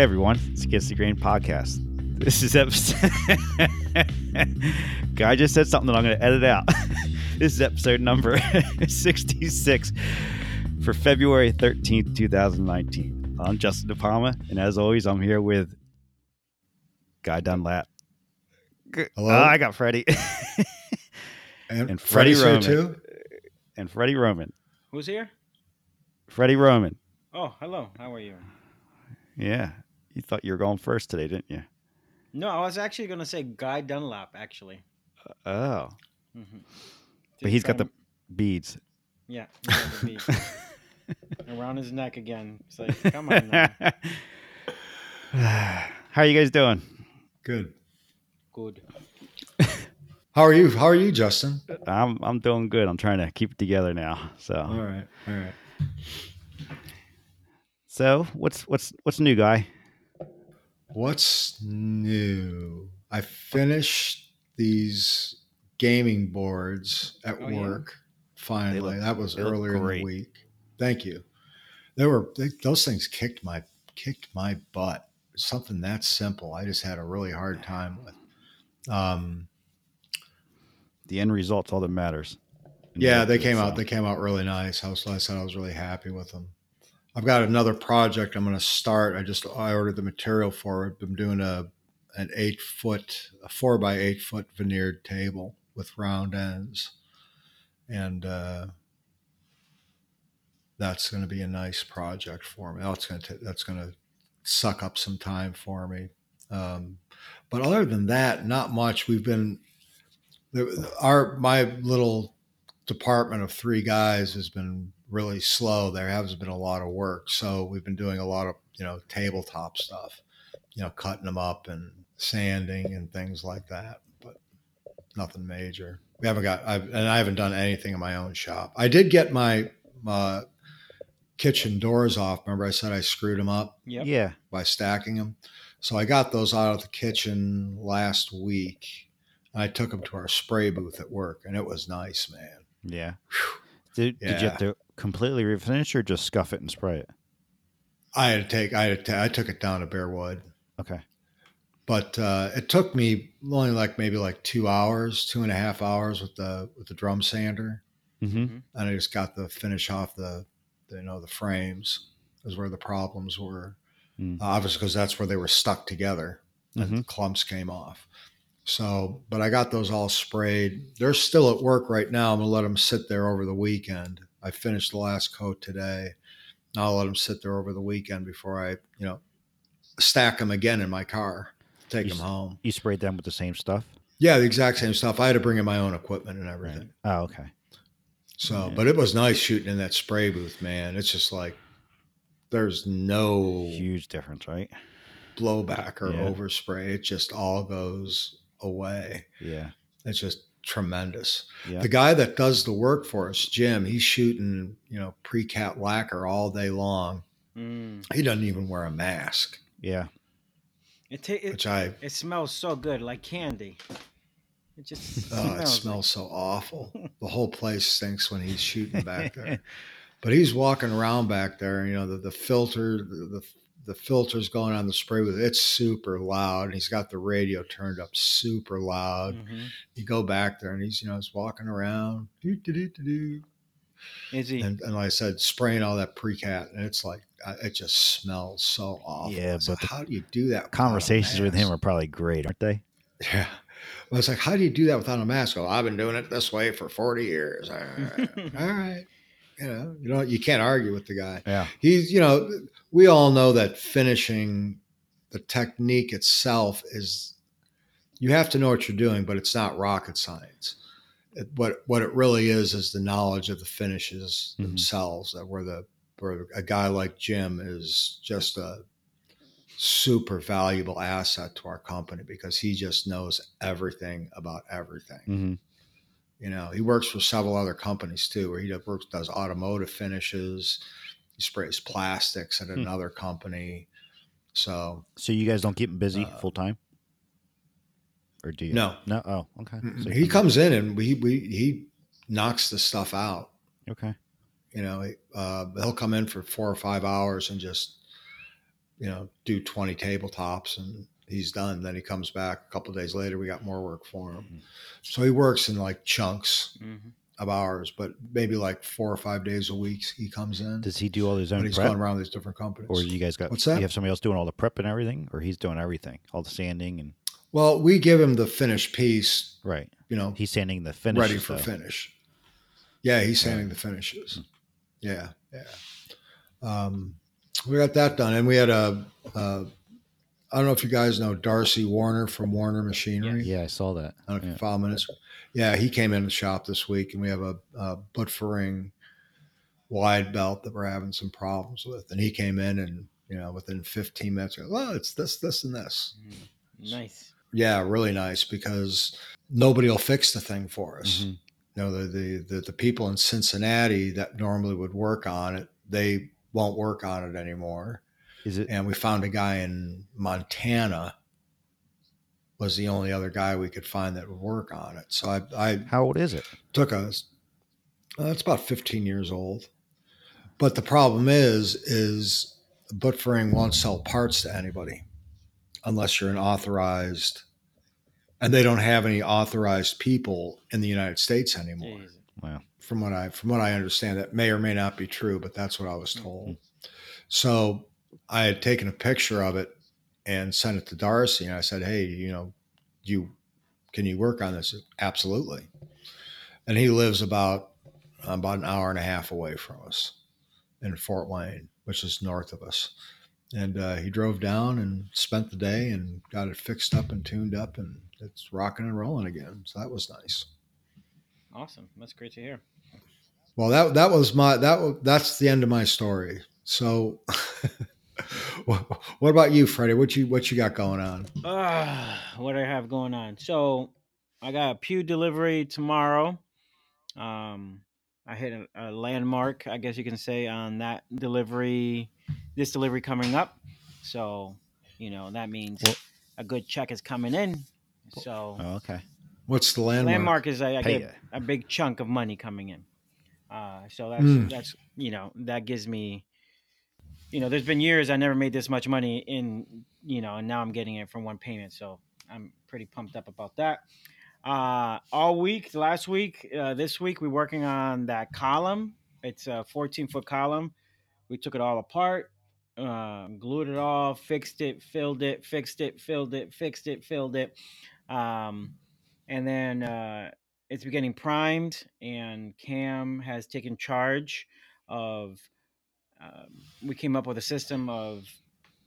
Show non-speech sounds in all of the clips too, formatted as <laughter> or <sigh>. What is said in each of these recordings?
Hey everyone, it's Against the Grain podcast. This is episode. <laughs> Guy just said something that I'm going to edit out. <laughs> this is episode number <laughs> 66 for February 13th, 2019. I'm Justin De Palma, and as always, I'm here with Guy Dunlap. Hello? Oh, I got Freddie. And, And Freddie Freddie's here Roman. too. and Freddie Roman. Who's here? Freddie Roman. Oh, hello. How are you? Yeah. You thought you were going first today, didn't you? No, I was actually going to say Guy Dunlap, actually. Oh. Mm-hmm. But he's got the beads. Yeah. he's got the bead <laughs> around his neck again. It's like, come on now. <sighs> How are you guys doing? Good. Good. <laughs> How are you? How are you, Justin? I'm I'm doing good. I'm trying to keep it together now. So All right. All right. so what's what's what's new, guy? What's new? I finished these gaming boards at Oh, yeah? work. Finally, look- that was earlier in the week. Thank you. They were they, those things kicked my kicked my butt. Something that simple. I just had a really hard time with. Um, The end result's all that matters. Yeah, they came out. They came out really nice. I was, I said I was really happy with them. I've got another project I'm going to start. I just I ordered the material for it. I'm doing a an eight foot, a four by eight foot veneered table with round ends, and uh, that's going to be a nice project for me. That's going to that's going to suck up some time for me. Um, but other than that, not much. We've been our my little department of three guys has been really slow. There has been a lot of work, so we've been doing a lot of you know tabletop stuff, you know, cutting them up and sanding and things like that. But nothing major. We haven't got, I've, and I haven't done anything in my own shop. I did get my my kitchen doors off. Remember, I said I screwed them up Yep. Yeah. by stacking them. So I got those out of the kitchen last week. I took them to our spray booth at work, and it was nice, man. Yeah. Did, did you have to completely refinish or just scuff it and spray it? I had to take I had to, I took it down to bare wood, Okay. but uh, it took me only like maybe like two hours, two and a half hours with the with the drum sander, Mm-hmm. and I just got the finish off the, the you know the frames is where the problems were, Mm. obviously because that's where they were stuck together. and Mhm. the clumps came off. So, but I got those all sprayed. They're still at work right now. I'm gonna let them sit there over the weekend. I finished the last coat today. I'll let them sit there over the weekend before I, you know, stack them again in my car, take You them home. You sprayed them with the same stuff? Yeah, the exact same stuff. I had to bring in my own equipment and everything. Oh, okay. So, Yeah. but it was nice shooting in that spray booth, man. It's just like there's no Huge difference, right? blowback or Yeah. overspray. It just all goes away. Yeah. It's just tremendous. Yeah. The guy that does the work for us, Jim, he's shooting, you know, pre-cat lacquer all day long. Mm. He doesn't even wear a mask, Yeah. It, ta- it, which I, it smells so good, like candy. It just <laughs> oh, it smells smells so awful. <laughs> The whole place stinks when he's shooting back there. <laughs> But he's walking around back there, you know, the, the filter, the, the, the filter's going on the spray with it's super loud. And he's got the radio turned up super loud. like. Mhm. You go back there and he's, you know, he's walking around. Is he? and, and like I said, spraying all that pre-cat, and it's like uh, it just smells so awful. Yeah, It's like, but how do you do that? Conversations with him are probably great, aren't they? yeah. Well, it's like, how do you do that without a mask? Oh, I've been doing it this way for forty years. <laughs> All right, all right. You know, you know, you can't argue with the guy. Yeah. He's, you know, we all know that finishing the technique itself is you have to know what you're doing, but it's not rocket science. It, what what it really is is the knowledge of the finishes Mhm. themselves. That where the where a guy like Jim is just a super valuable asset to our company because he just knows everything about everything. hmm You know, he works for several other companies too, where he does, works, does automotive finishes. He sprays plastics at Hmm. another company. So So you guys don't keep him busy Uh, full time? Or do you? no, No. Oh, okay. So he comes in and we we he knocks the stuff out. Okay. You know, uh, he'll come in for four or five hours and just you know, do 20 tabletops and he's done. Then he comes back a couple days later. We got more work for him. Mhm. So he works in like chunks Mhm. of hours, but maybe like four or five days a week he comes in. Does he do all his But own he's prep, going around these different companies. or you guys got? What's that? You have somebody else doing all the prep and everything, or he's doing everything, all the sanding and well, we give him the finished piece, right. you know, He's sanding the finish. ready for finish. Yeah, he's sanding the finishes. Hmm. Yeah, yeah. Um, we got that done, and we had a. a I don't know if you guys know Darcy Warner from Warner Machinery. Yeah, I saw that. I don't know if you follow minutes. Yeah, he came in the shop this week, and we have a, a Butfering wide belt that we're having some problems with. And he came in, and you know, within 15 minutes, well, oh, it's this, this, and this. Mm. Nice. Yeah, really nice because nobody will fix the thing for us. Mhm. You know, the, the the the people in Cincinnati that normally would work on it, they won't work on it anymore. Is it? And we found a guy in Montana was the only other guy we could find that would work on it. So I, I How old is it? took us. Uh, it's about 15 years old. But the problem is, is Butfering won't sell parts to anybody unless you're an authorized, and they don't have any authorized people in the United States anymore. Jeez. Wow. From what I from what I understand, that may or may not be true, but that's what I was told. So I had taken a picture of it and sent it to Darcy, and I said, "Hey, you know, you can you work on this?" Absolutely. And he lives about about an hour and a half away from us in Fort Wayne, which is north of us. And uh, he drove down and spent the day and got it fixed up and tuned up, and it's rocking and rolling again. So that was nice. Awesome. That's great to hear. Well, that that was my that that's the end of my story. So, <laughs> what what about you, Freddie? What you what you got going on? Uh, what I have going on. So I got a pew delivery tomorrow. Um, I hit a, a landmark, I guess you can say, on that delivery. This delivery coming up. So, you know, that means Well- a good check is coming in. So Oh, okay. What's the landmark? landmark is I, I get a big chunk of money coming in. Uh, so that's Mm. that's you know that gives me, you know, there's been years I never made this much money in you know, and now I'm getting it from one payment. So I'm pretty pumped up about that. Uh, all week, last week, uh, this week, we're working on that column. It's a 14 foot column. We took it all apart, uh, glued it all, fixed it, filled it, fixed it, filled it, fixed it, filled it. Um, and then uh, it's getting primed, and Cam has taken charge of. Um, we came up with a system of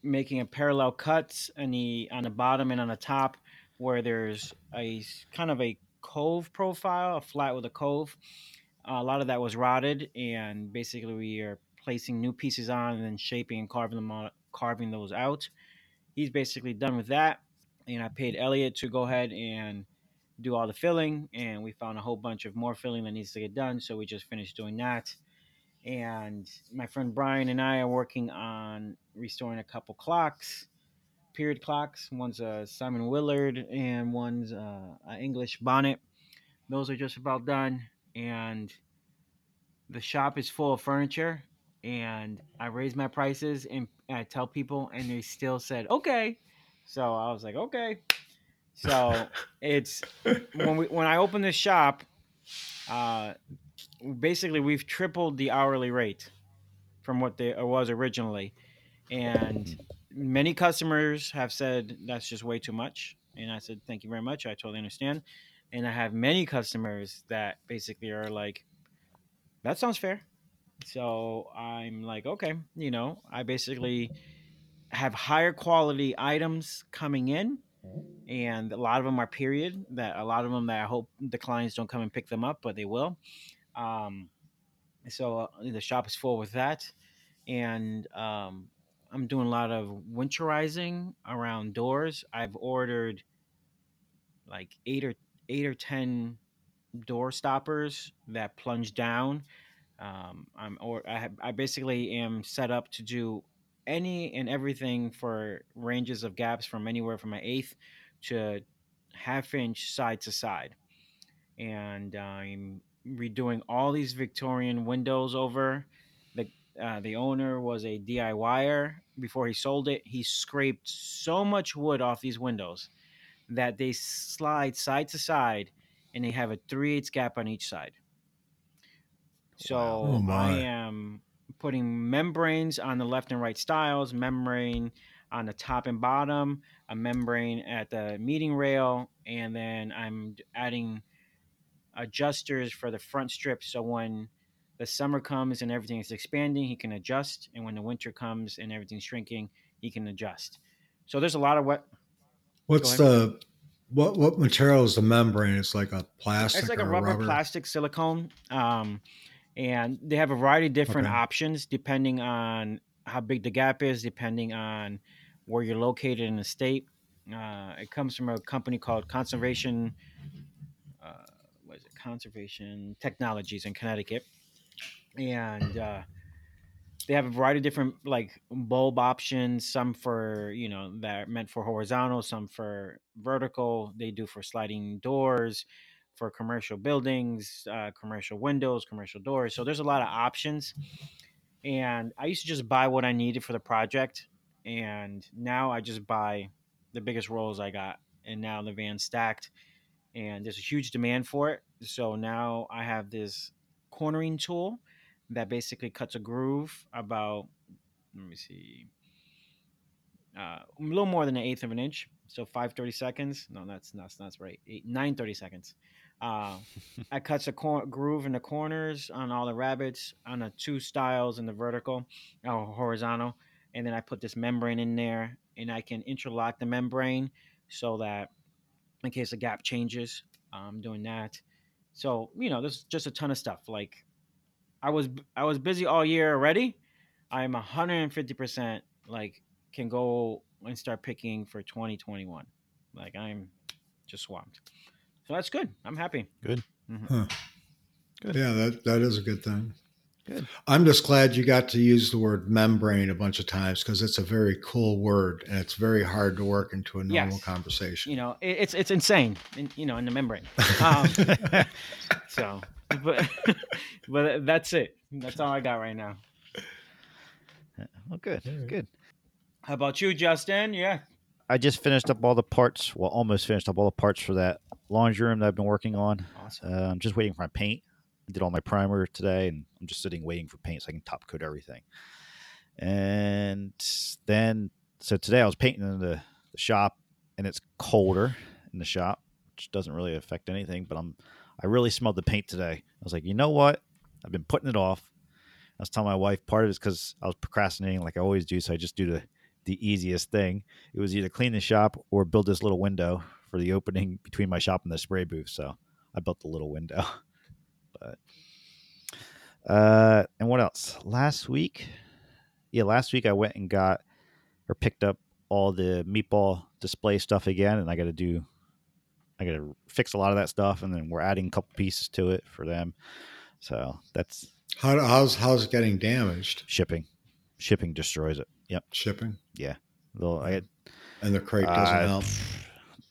making a parallel cuts on the on the bottom and on the top, where there's a kind of a cove profile, a flat with a cove. a lot of that was rotted, and basically we are placing new pieces on and then shaping and carving them out, carving those out. He's basically done with that, and I paid Elliot to go ahead and do all the filling, and we found a whole bunch of more filling that needs to get done, so we just finished doing that. And my friend Brian and I are working on restoring a couple clocks, period clocks. One's a Simon Willard, and one's uh, an English bonnet. Those are just about done, and the shop is full of furniture. And I raised my prices, and I tell people, and they still said okay. So I was like, okay. So <laughs> it's when we when I opened the shop, uh, basically we've tripled the hourly rate from what they it was originally, and many customers have said that's just way too much. And I said, thank you very much. I totally understand. And I have many customers that basically are like, that sounds fair. So I'm like, okay, you know, I basically have higher quality items coming in and a lot of them are period that a lot of them that i hope the clients don't come and pick them up but they will um, so uh, the shop is full with that. And um, i'm doing a lot of winterizing around doors. I've ordered like eight or eight or ten door stoppers that plunge down. Um, i'm or I, have, I basically am set up to do any and everything for ranges of gaps from anywhere from an eighth to half inch side to side. And I'm redoing all these Victorian windows over. The Uh, the owner was a DIYer. Before he sold it, he scraped so much wood off these windows that they slide side to side, and they have a three eighths gap on each side. So Oh. I am putting membranes on the left and right stiles, membrane on the top and bottom, a membrane at the meeting rail, and then I'm adding adjusters for the front strip. So when the summer comes and everything is expanding, he can adjust, and when the winter comes and everything's shrinking, he can adjust. So there's a lot of what What's the what what material is the membrane? It's like a plastic. it's like a or rubber, plastic silicone um, and they have a variety of different Okay. options depending on how big the gap is depending on where you're located in the state uh, it comes from a company called conservation uh, what is it conservation technologies in connecticut. And uh, they have a variety of different like bulb options some for you know that are meant for horizontal some for vertical. They do for sliding doors for commercial buildings uh, commercial windows commercial doors. So there's a lot of options. And i used to just buy what i needed for the project. And now i just buy the biggest rolls i got. And now the van's stacked. And there's a huge demand for it so now i have this cornering tool that basically cuts a groove about let me see uh, a little more than an eighth of an inch. So 530 seconds no that's that's that's right eight 930 seconds. Uh, <laughs> i cuts a cor- groove in the corners on all the rabbets on the two stiles in the vertical or horizontal and then i put this membrane in there and i can interlock the membrane so that in case the gap changes i'm doing that so you know there's just a ton of stuff like I was I was busy all year already. I'm 150% like can go and start picking for 2021. Like I'm just swamped. So that's good. I'm happy. Good. Mhm. Yeah, that that is a good thing. Good. I'm just glad you got to use the word membrane a bunch of times because it's a very cool word and it's very hard to work into a normal Yes. conversation. You know, it's it's insane. In, you know, in the membrane. <laughs> Um, <laughs> so, but <laughs> but that's it. That's all I got right now. well, good, Alright. good. How about you, Justin? Yeah. I just finished up all the parts. Well, almost finished up all the parts for that laundry room that I've been working on. Awesome. Uh, I'm just waiting for my paint. Did all my primer today, and I'm just sitting waiting for paint so I can top coat everything. And then, so today I was painting in the, the shop, and it's colder in the shop, which doesn't really affect anything. But I'm, I really smelled the paint today. I was like, you know what? I've been putting it off. I was telling my wife part of it is because I was procrastinating, like I always do. So I just do the the easiest thing. It was either clean the shop or build this little window for the opening between my shop and the spray booth. So I built the little window. <laughs> But uh and what else? Last week, yeah, last week I went and got or picked up all the meatball display stuff again, and I got to do, I got to fix a lot of that stuff, and then we're adding a couple pieces to it for them. So that's How, how's how's it getting damaged? shipping. Shipping destroys it. Yep. Shipping Though I had, and the crate doesn't uh, help.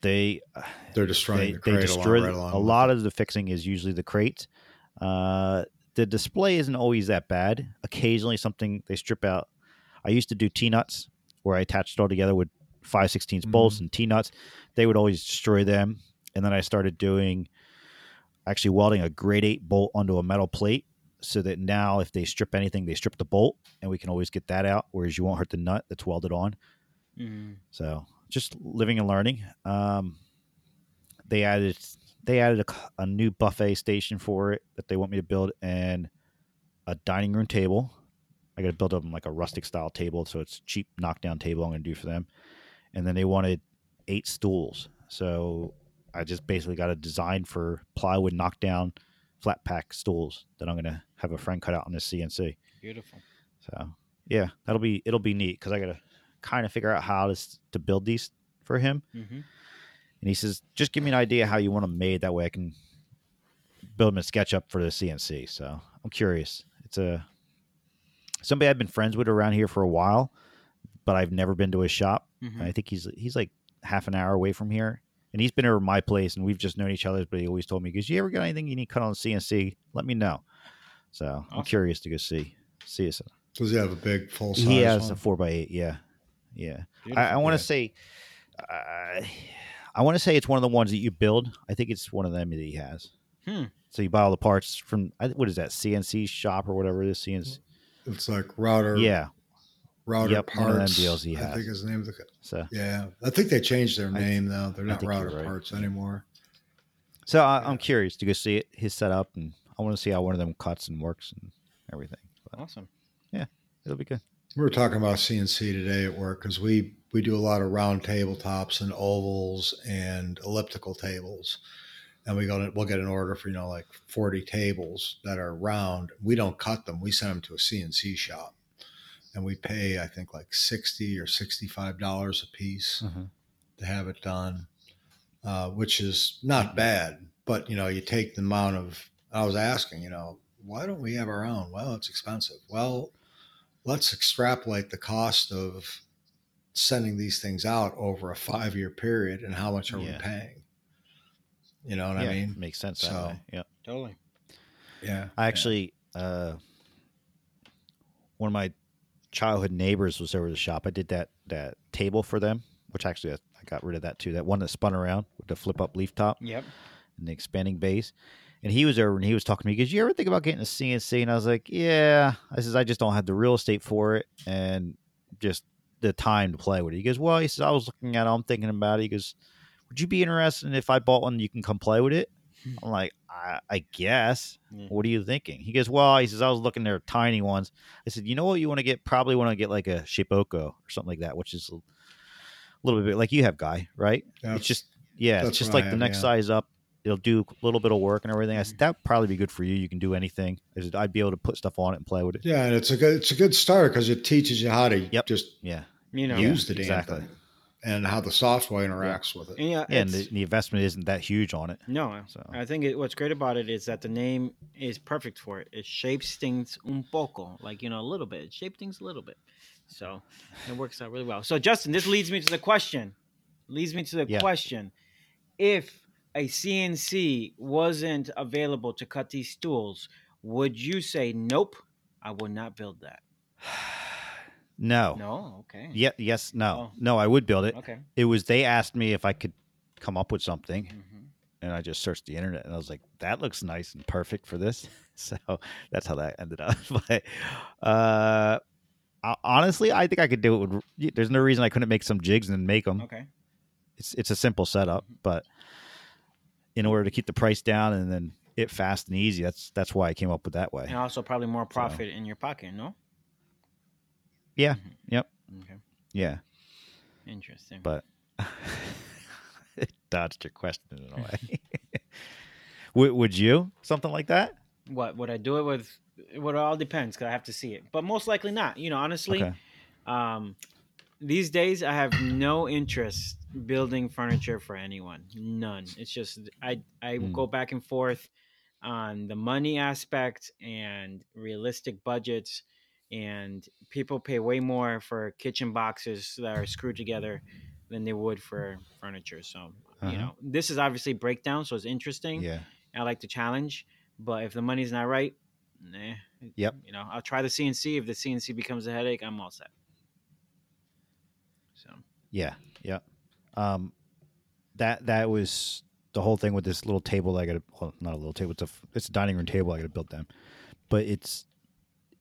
they They're destroying they, the they crate destroy along, right along a lot of the fixing is usually the crate. Uh, the display isn't always that bad. Occasionally, something they strip out. I used to do T nuts where I attached it all together with five sixteenths bolts Mm-hmm. and T nuts. They would always destroy them. And then I started doing actually welding a grade eight bolt onto a metal plate so that now if they strip anything, they strip the bolt and we can always get that out. Whereas you won't hurt the nut that's welded on. Mhm. So just living and learning. Um, they added they added a new buffet station for it that they want me to build and a dining room table. I got to build them like a rustic style table, so it's cheap knockdown table. I'm going to do for them, and then they wanted eight stools. So I just basically got a design for plywood knockdown flat pack stools that I'm going to have a friend cut out on this CNC. Beautiful. So yeah, that'll be it'll be neat because I gotta kind of figure out how to to build these for him. hmm And he says, just give me an idea how you want them made. That way I can build them SketchUp for the CNC. So I'm curious. It's a somebody I've been friends with around here for a while, but I've never been to his shop. hmm I think he's he's like half an hour away from here. And he's been over my place and we've just known each other, but he always told me, because you ever got anything you need cut on CNC, let me know. So I'm curious to go see see us Does he have a big full size? he has one? a four by eight. Yeah, yeah. I, Beautiful. I want yeah. to say, uh, I want to say it's one of the ones that you build. I think it's one of them that he has. Hmm. So you buy all the parts from what is that CNC shop or whatever this CNC. It's like router. Yeah. router Yep, one of them parts. deals he I has. think his name. Of the, So yeah, I think they changed their I- name though. They're not router right. parts anymore. so I, Yeah. I'm curious to go see it, his setup, and I want to see how one of them cuts and works and everything. But awesome. Yeah, it'll be good. We were talking about CNC today at work because we we do a lot of round tabletops and ovals and elliptical tables, and we go to, we'll get an order for you know like forty tables that are round. We don't cut them. We send them to a CNC shop, and we pay I think like sixty or sixty five dollars a piece to have it done, uh, which is not bad. But you know, you take the amount of. I was asking, you know, why don't we have our own? Well, it's expensive. Well, let's extrapolate the cost of sending these things out over a five year period and how much are Yeah. we paying? You know what yeah, I mean? makes sense that So- way. Yeah. Totally. Yeah. I actually, uh, one of my childhood neighbors was over at the shop. I did that that table for them, which actually I, I got rid of that too. That one that spun around with the flip up leaf top Yep. and the expanding base. And he was over and he was talking to me. He goes, "You ever think about getting a CNC?" And I was like, "Yeah." I says, "I just don't have the real estate for it and just the time to play with it." He goes, "Well," he says, "I was looking at it. I'm thinking about it." He goes, "Would you be interested in if I bought one? You can come play with it." Hmm. I'm like, I, "I guess." Yeah. What are you thinking? He goes, Well, he says, I was looking there tiny ones. I said, You know what you want to get? Probably want to get like a Shapeoko or something like that, which is a little bit like you have, guy, right? Yeah. It's just, yeah, it's just like the next yeah. size up. It'll do a little bit of work and everything. I said, mm-hmm. That'd probably be good for you. You can do anything. I said, I'd be able to put stuff on it and play with it. Yeah, and it's a good it's a good start because it teaches you how to Yep. just Yeah. You know. use the damn exactly. thing and how the software interacts with it. And yeah. Yeah. And the, the investment isn't that huge on it. No, So- I think it, what's great about it is that the name is perfect for it. It shapes things un poco, like you know, a little bit. It shapes things a little bit, so it works out really well. So, Justin, this leads me to the question. Leads me to the Yeah. question: If a CNC wasn't available to cut these stools, would you say nope? I would not build that. <sighs> No. No, okay. Yeah. Yes. No. Oh. No, I would build it. Okay. It was, they asked me if I could come up with something. Mhm. and I just searched the internet and I was like, that looks nice and perfect for this. <laughs> So that's how that ended up. <laughs> but uh, ho- honestly, I think I could do it. With, there's no reason I couldn't make some jigs and make them. Okay. It's it's a simple setup, but in order to keep the price down and then it fast and easy, that's that's why I came up with that way. And also probably more profit in your pocket. No. Yeah. Mhm. Yep. Okay. Yeah, Interesting. but <laughs> it dodged your question in a way. <laughs> would, would you something like that? What would I do it with? What all depends because I have to see it, but most likely not. You know, honestly, Okay. um, these days I have no interest building furniture for anyone. None. It's just I I Hmm. go back and forth on the money aspect and realistic budgets, and people pay way more for kitchen boxes that are screwed together than they would for furniture. So Uh-huh. you know, this is obviously breakdown, so it's interesting. Yeah. I like the challenge, but if the money's not right, nah. Yep. You know, I'll try the CNC. If the CNC becomes a headache, I'm all set. Yeah, yeah. Um, that that was the whole thing with this little table. I got to well, not a little table. It's a it's a dining room table. I got to build them, but it's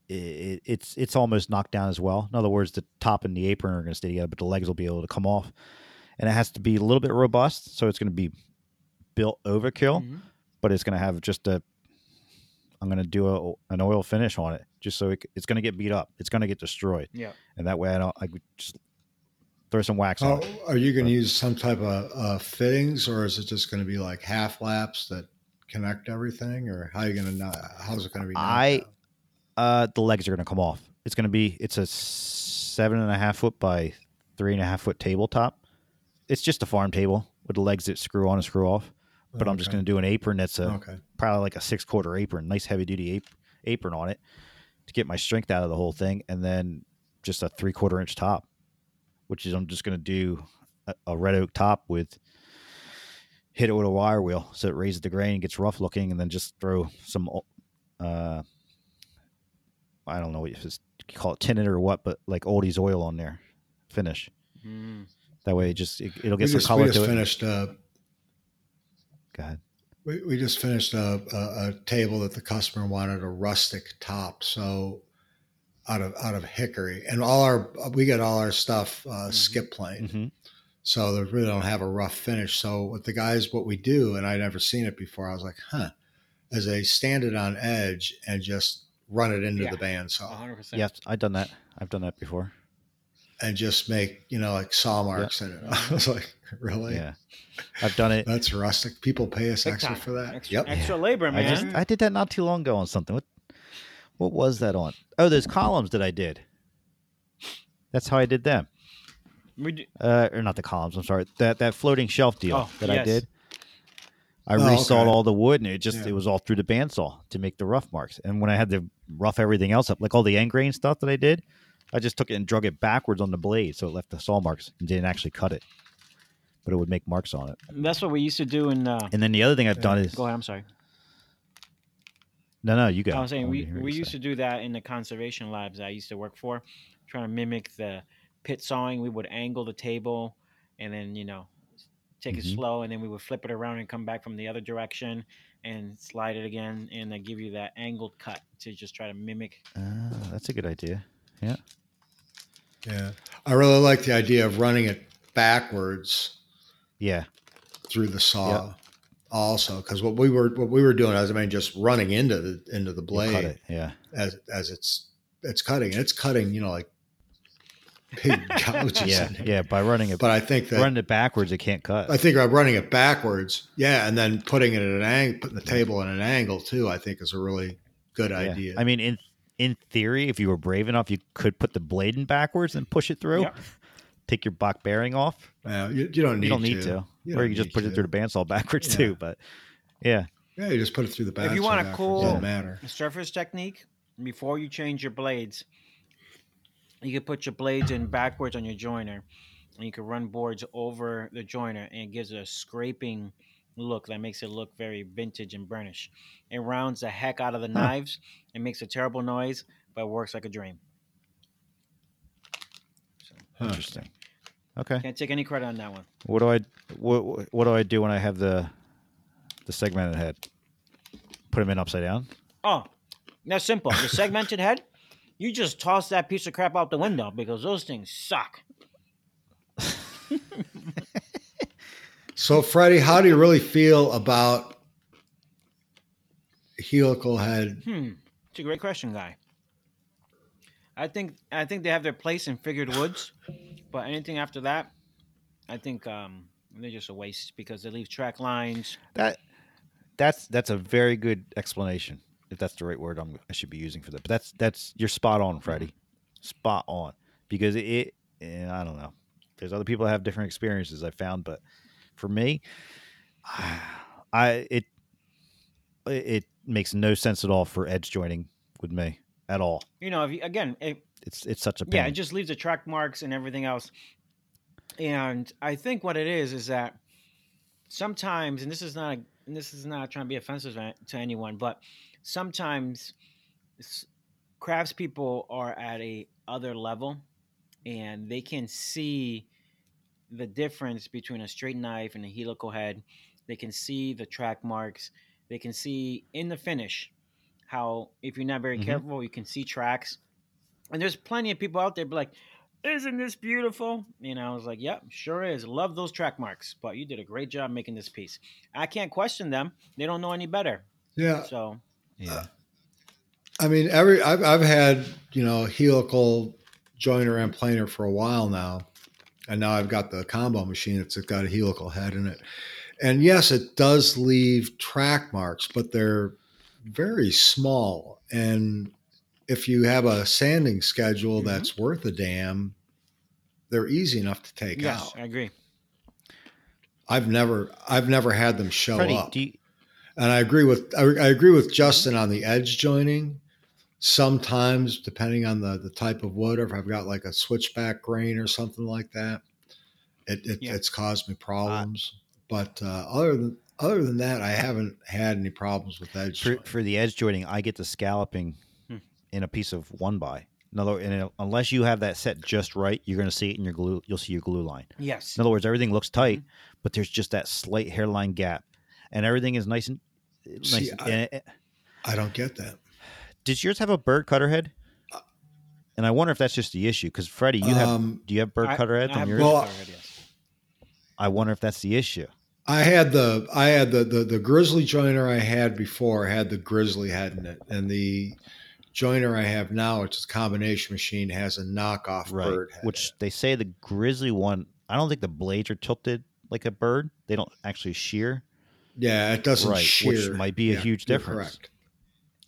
it, it's it's almost knocked down as well. In other words, the top and the apron are going to stay together, but the legs will be able to come off, and it has to be a little bit robust. So it's going to be built overkill, Mhm. but it's going to have just a. I'm going to do a, an oil finish on it, just so it, it's going to get beat up. It's going to get destroyed, yeah, and that way I don't. I just throw some wax on Oh, it. are you going to use some type of uh, fittings, or is it just going to be like half laps that connect everything, or how are you going to? How's it going to be? I- Uh, the legs are going to come off. It's going to be it's a seven and a half foot by three and a half foot tabletop. It's just a farm table with the legs that screw on and screw off. But I'm just going to do an apron that's a Okay. probably like a six quarter apron, nice heavy duty ap- apron on it to get my strength out of the whole thing, and then just a three quarter inch top, which is I'm just going to do a, a red oak top with hit it with a wire wheel so it raises the grain gets rough looking, and then just throw some uh I don't know if it's you call it tinted or what, but like Odie's oil on there finish. Mm. That way, it just it, will We get some just, we color just to it. finished. Uh, Go ahead. we, we just finished a, a, a table that the customer wanted a rustic top, so out of out of hickory, and all our we get all our stuff uh, Mhm. skip plane. hmm So they really don't have a rough finish. So what the guys, what we do, and I'd never seen it before, I was like, huh, as they stand it on edge and just run it into Yeah. the bandsaw 100%. Yes, I've done that. I've done that before. and just make, you know, like saw marks in it. <laughs> I was like, really? Yeah, I've done it. That's rustic. People pay us Big extra time. for that. Extra, yep. extra labor, I man. just I did that not too long ago on something. What what was that on? Oh, those columns that I did. That's how I did them. We do- Uh, or not the columns. I'm sorry. That that floating shelf deal Oh, that I did. I Oh, resawed okay. all the wood, and it just Yeah. it was all through the bandsaw to make the rough marks. And when I had to rough everything else up, like all the end grain stuff that I did, I just took it and drug it backwards on the blade, so it left the saw marks and didn't actually cut it, but it would make marks on it. that's what we used to do in. Uh, And then the other thing I've done is go ahead. I'm sorry. No, no, you go. I was saying we, wanna hear what we used say. to do that in the conservation labs I used to work for, trying to mimic the pit sawing. We would angle the table and then, you know, take it Mhm. slow and then we would flip it around and come back from the other direction and slide it again and then give you that angled cut to just try to mimic. Ah, that's a good idea. Yeah. Yeah. I really like the idea of running it backwards Yeah, through the saw also because what we were what we were doing is I mean just running into the into the blade cut it. Yeah, as as it's it's cutting it's cutting you know like <laughs> big gouges yeah, yeah. By running it, but I think that running it backwards, it can't cut. I think I'm running it backwards yeah and then putting it at an angle putting the table at an angle too I think is a really good Yeah. idea I mean, in in theory, if you were brave enough, you could put the blade in backwards and push it through. Yep. Take your block bearing off. Yeah, you, you don't need you don't need to, to, You or don't you just need put it through the bandsaw backwards Yeah. too. But yeah, yeah you just put it through the back If you want a cool- matter surface technique before you change your blades you could put your blades in backwards on your joiner and you could run boards over the joiner and it gives it a scraping look that makes it look very vintage and burnish it rounds the heck out of the Huh. knives it makes a terrible noise but works like a dream Huh. interesting. Okay, can't take any credit on that one what do I what what do I do when I have the the segmented head? Put them in upside down. oh that's simple the segmented head you just toss that piece of crap out the window because those things suck So, Freddie, how do you really feel about helical head? Hmm, it's a great question, guy. I think I think they have their place in figured woods, but anything after that, I think um, they're just a waste because they leave track lines. That that's that's a very good explanation. If that's the right word I'm, I should be using for that. But that's that's you're spot on, Freddie. Spot on. Because it, eh, I don't know. There's other people that have different experiences. I found, but for me, <sighs> I it it makes no sense at all for edge joining with me at all. You know, if you, again, if, It's it's such a pain. yeah, it just leaves the track marks and everything else. And I think what it is is that sometimes, and this is not and this is not trying to be offensive to anyone, but sometimes craftspeople are at a other level, and they can see the difference between a straight knife and a helical head. They can see the track marks. They can see in the finish how if you're not very Mhm. careful, you can see tracks. And there's plenty of people out there be like, "Isn't this beautiful?" You know, I was like, "Yep, sure is. Love those track marks." But you did a great job making this piece. I can't question them. They don't know any better. Yeah, So yeah. I mean, every I've I've had you know helical joiner and planer for a while now, and now I've got the combo machine It's got a helical head in it. And yes, it does leave track marks, but they're very small. And if you have a sanding schedule Mhm. that's worth a damn, they're easy enough to take yes, out. I agree. I've never I've never had them show Freddie, up. you, And I agree with I, I agree with Justin on the edge joining. Sometimes, depending on the the type of wood, or if I've got like a switchback grain or something like that, it, it Yeah. it's caused me problems. but uh, other than other than that, I haven't had any problems with edge. for, for the edge joining, I get the scalloping. In a piece of one by. In other, and unless you have that set just right, you're going to see it in your glue. You'll see your glue line. Yes. In other words, everything looks tight, Mm-hmm. but there's just that slight hairline gap, and everything is nice and nice. See, and- I- and- I don't get that. does yours have a Byrd cutter head? And I wonder if that's just the issue because Freddie, you have Um, do you have Byrd cutter heads I on have yours? Well, Byrd cutter head, yes. I wonder if that's the issue. I had the I had the, the the grizzly joiner I had before had the grizzly head in it, and the joiner I have now, which is a combination machine, has a knockoff Right. Byrd. Which they say the grizzly one. I don't think the blades are tilted like a Byrd. They don't actually shear, yeah, it doesn't Right, shear. which might be a Yeah, huge difference. Correct.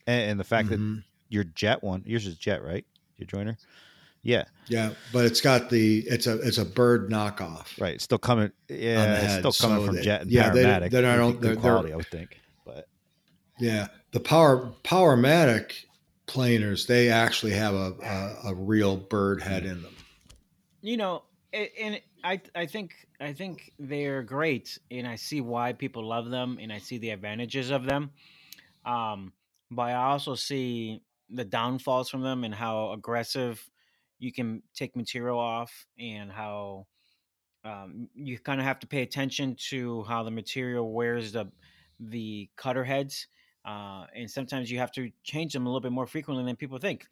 and, and the fact that Mhm. your jet one, yours is jet, right? Your joiner. Yeah, Yeah, but it's got the it's a it's a Byrd knockoff. right. It's still coming. Yeah, it's still coming so from they- jet and yeah, they- Powermatic. then I don't- they're- they're- quality, I would think. But Yeah, the power Powermatic planers they actually have a, a a real Byrd head in them. you know and i i think i think they're great and i see why people love them and i see the advantages of them um but i also see the downfalls from them and how aggressive you can take material off and how um, you kind of have to pay attention to how the material wears the the cutter heads uh, and sometimes you have to change them a little bit more frequently than people think.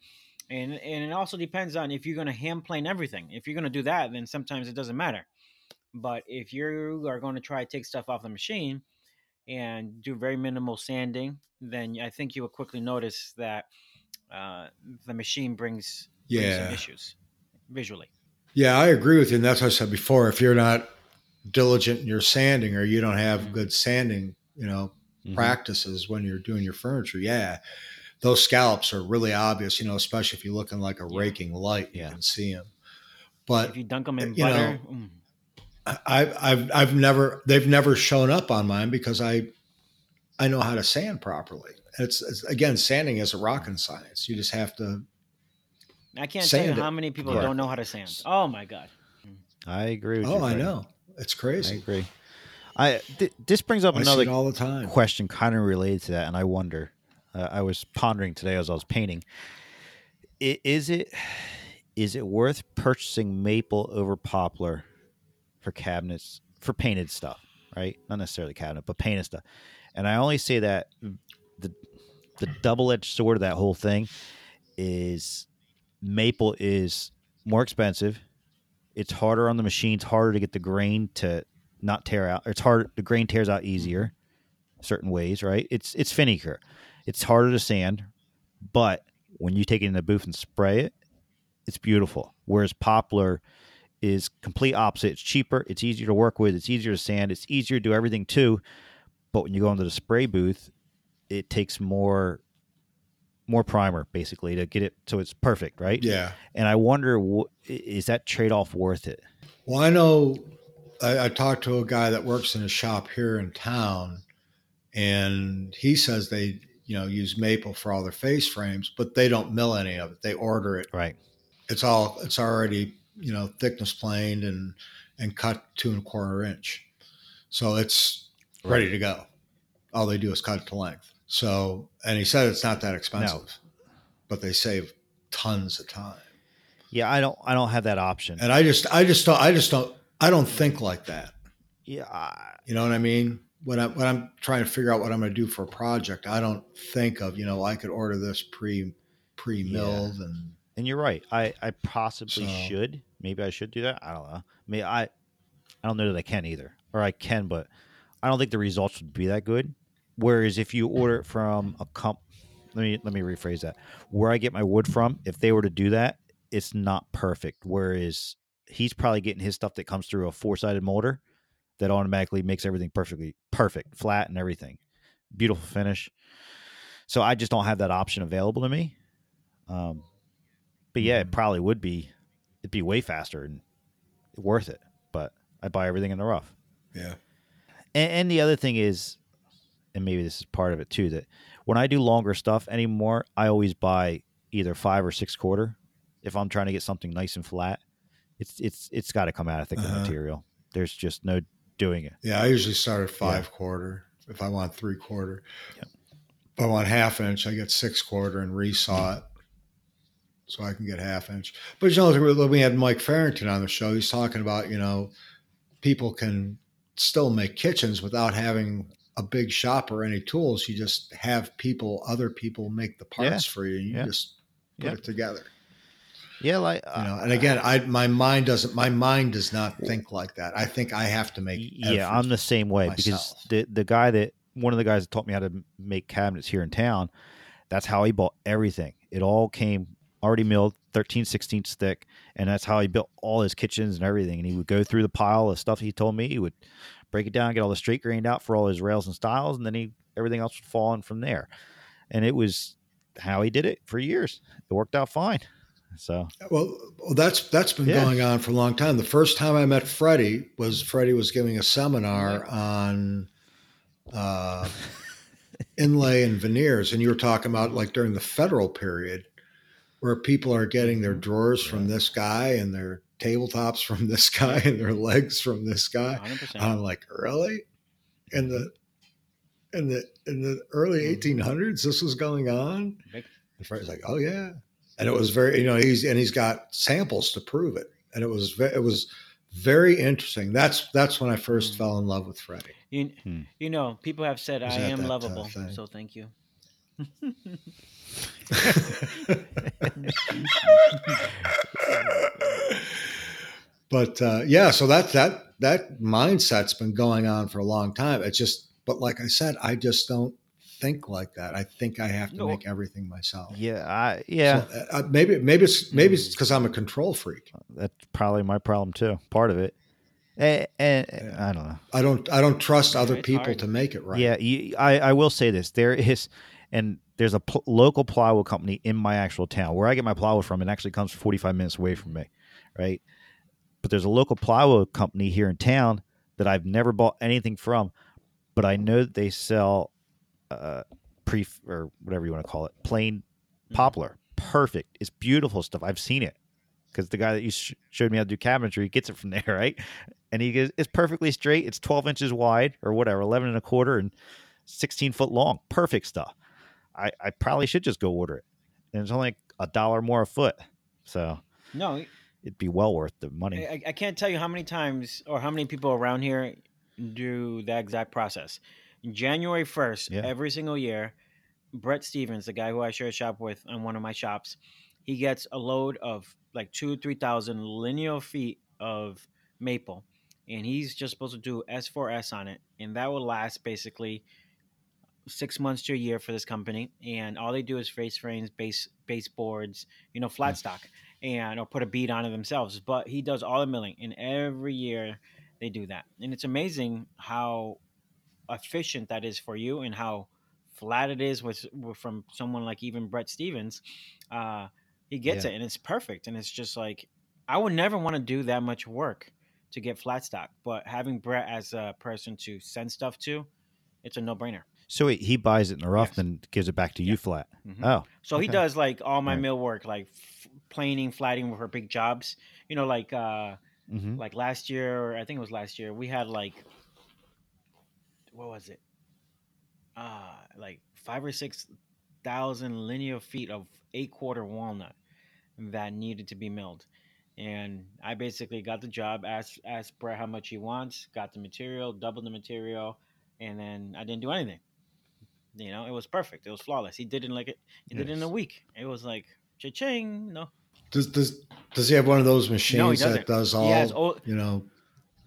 And and it also depends on if you're going to hand plane everything. If you're going to do that then sometimes it doesn't matter. But if you are going to try to take stuff off the machine and do very minimal sanding then i think you will quickly notice that uh, the machine brings, brings some issues visually. Yeah, I agree with you, and that's what I said before. If you're not diligent in your sanding or you don't have Mhm. good sanding, you know, Mhm. practices when you're doing your furniture, yeah, those scallops are really obvious. You know, especially if you're looking like a Yeah. raking light, you Yeah. can see them. But if you dunk them in you butter know, mm, I, I've I've never they've never shown up on mine because I I know how to sand properly. It's, it's again sanding is a rocket science. You just have to. i can't tell you how many people correctly. don't know how to sand oh my god I agree with you. Oh, I know. It's crazy. I agree. I th- this brings up I another all the time. question kind of related to that, and I wonder. Uh, I was pondering today as I was painting. I- Is it is it worth purchasing maple over poplar for cabinets for painted stuff? Right, not necessarily cabinet, but painted stuff. And I only say that the the double edged sword of that whole thing is maple is more expensive. It's harder on the machine. It's harder to get the grain to not tear out. It's hard. The grain tears out easier, certain ways. Right? It's it's finicker. It's harder to sand, but when you take it in the booth and spray it, it's beautiful. Whereas poplar is complete opposite. It's cheaper. It's easier to work with. It's easier to sand. It's easier to do everything too. But when you go into the spray booth, it takes more more primer basically to get it so it's perfect, right? Yeah. And I wonder, is that trade off worth it? Well, I know I, I talked to a guy that works in a shop here in town, and he says they, you know, use maple for all their face frames, but they don't mill any of it. They order it. Right. It's all it's already, you know, thickness planed and and cut two and a quarter inch. So it's ready to go. All they do is cut it to length. So and he said it's not that expensive. But they save tons of time. Yeah, I don't. I don't have that option. And I just I just don't I just don't I don't think like that. yeah, You know what I mean? When I when I'm trying to figure out what I'm going to do for a project, I don't think of you know I could order this pre pre milled and and you're right. I I possibly So- should. Maybe I should do that. I don't know. Maybe I. I don't know that I can either, or I can, but I don't think the results would be that good. Whereas if you order it from a comp, let me let me rephrase that. Where I get my wood from, if they were to do that, it's not perfect. Whereas he's probably getting his stuff that comes through a four sided molder that automatically makes everything perfectly perfect, flat and everything, beautiful finish. So I just don't have that option available to me. Um, but yeah, it Mhm. probably would be. It'd be way faster and worth it. But I buy everything in the rough. yeah And, and the other thing is, and maybe this is part of it too, that when I do longer stuff anymore, I always buy either five or six quarter. If I'm trying to get something nice and flat, it's it's it's got to come out of thicker Uh-huh. material. There's just no doing it. yeah. I usually start at five quarter if I want three quarter. Yep. If I want half inch, I get six quarter and resaw it. so I can get half inch. But you know, we had Mike Farrington on the show, he's talking about you know people can still make kitchens without having a big shop or any tools. You just have people, other people make the parts for you, and you Yeah. just put Yeah. it together. Yeah, like You know, uh, and again, uh, I my mind doesn't my mind does not think like that. I think I have to make. yeah, I'm the same way because the the guy that one of the guys that taught me how to make cabinets here in town, that's how he bought everything. It all came already milled, 13 16 stick, and that's how he built all his kitchens and everything. And he would go through the pile of stuff he told me. He would break it down, get all the straight grained out for all his rails and stiles, and then he everything else would fall in from there. And it was how he did it for years. It worked out fine. So Well, that's that's been Yeah. going on for a long time. The first time I met Freddie was Freddie was giving a seminar on uh, <laughs> inlay and veneers, and you were talking about like during the federal period, where people are getting their drawers from this guy and their tabletops <laughs> from this guy and their legs from this guy. 100%. I'm like, really? In the in the in the early Mhm. 1800s, this was going on. And Freddie's like, oh yeah, and it was very, you know, he's and he's got samples to prove it, and it was ve- it was very interesting. That's that's when I first Mm. fell in love with Freddie. You, Hmm. you know, people have said Was I am that, uh, lovable, so thank you. <laughs> but uh, yeah, so that that that mindset's been going on for a long time. It's just, but like I said, I just don't think like that. I think I have to No. make everything myself. yeah, I yeah. So, uh, maybe maybe it's maybe it's mm. because I'm a control freak. Uh, that's probably my problem too. Part of it, and, and Yeah. I don't know. I don't I don't trust other It's people hard. to make it right. Yeah, you, I I will say this: there is, and there's a pl- local plywood company in my actual town where I get my plywood from. It actually comes 45 minutes away from me, right? But there's a local plywood company here in town that I've never bought anything from, but I know that they sell uh, pre or whatever you want to call it, plain Mhm. poplar. Perfect. It's beautiful stuff. I've seen it because the guy that you sh- showed me how to do cabinetry gets it from <laughs> there, right? And he goes, it's perfectly straight. It's 12 inches wide or whatever, 11 and a quarter and 16 foot long. Perfect stuff. I, I probably should just go order it. And it's only a dollar more a foot. So No, it'd be well worth the money. I, I can't tell you how many times or how many people around here do that exact process. January 1st, Yeah. every single year, Brett Stevens, the guy who I share a shop with on one of my shops, he gets a load of like two, 3,000 linear feet of maple. And he's just supposed to do S4S on it. And that will last basically six months to a year for this company. And all they do is face frames, base baseboards, you know, flat mm. stock and or put a bead on it themselves. But he does all the milling, and every year they do that, and it's amazing how efficient that is for you, and how flat it is with, with from someone like even Brett Stevens. Uh, he gets Yeah. it, and it's perfect, and it's just like I would never want to do that much work to get flat stock, but having Brett as a person to send stuff to, it's a no brainer. So he, he buys it in the rough, Yes. then gives it back to you Yeah. flat. Mhm. Oh, So he does like all my Right. mill work, like f- planing, flatting for big jobs. You know, like uh, hmm like last year, or I think it was last year, we had like what was it? Uh like five or six thousand linear feet of eight quarter walnut that needed to be milled. And I basically got the job, asked asked Brett how much he wants, got the material, doubled the material, and then I didn't do anything. You know, it was perfect. It was flawless. He did it in like it. He did it in a week. It was like cha-ching. No, Does does does he have one of those machines doesn't. that does all he has old, you know?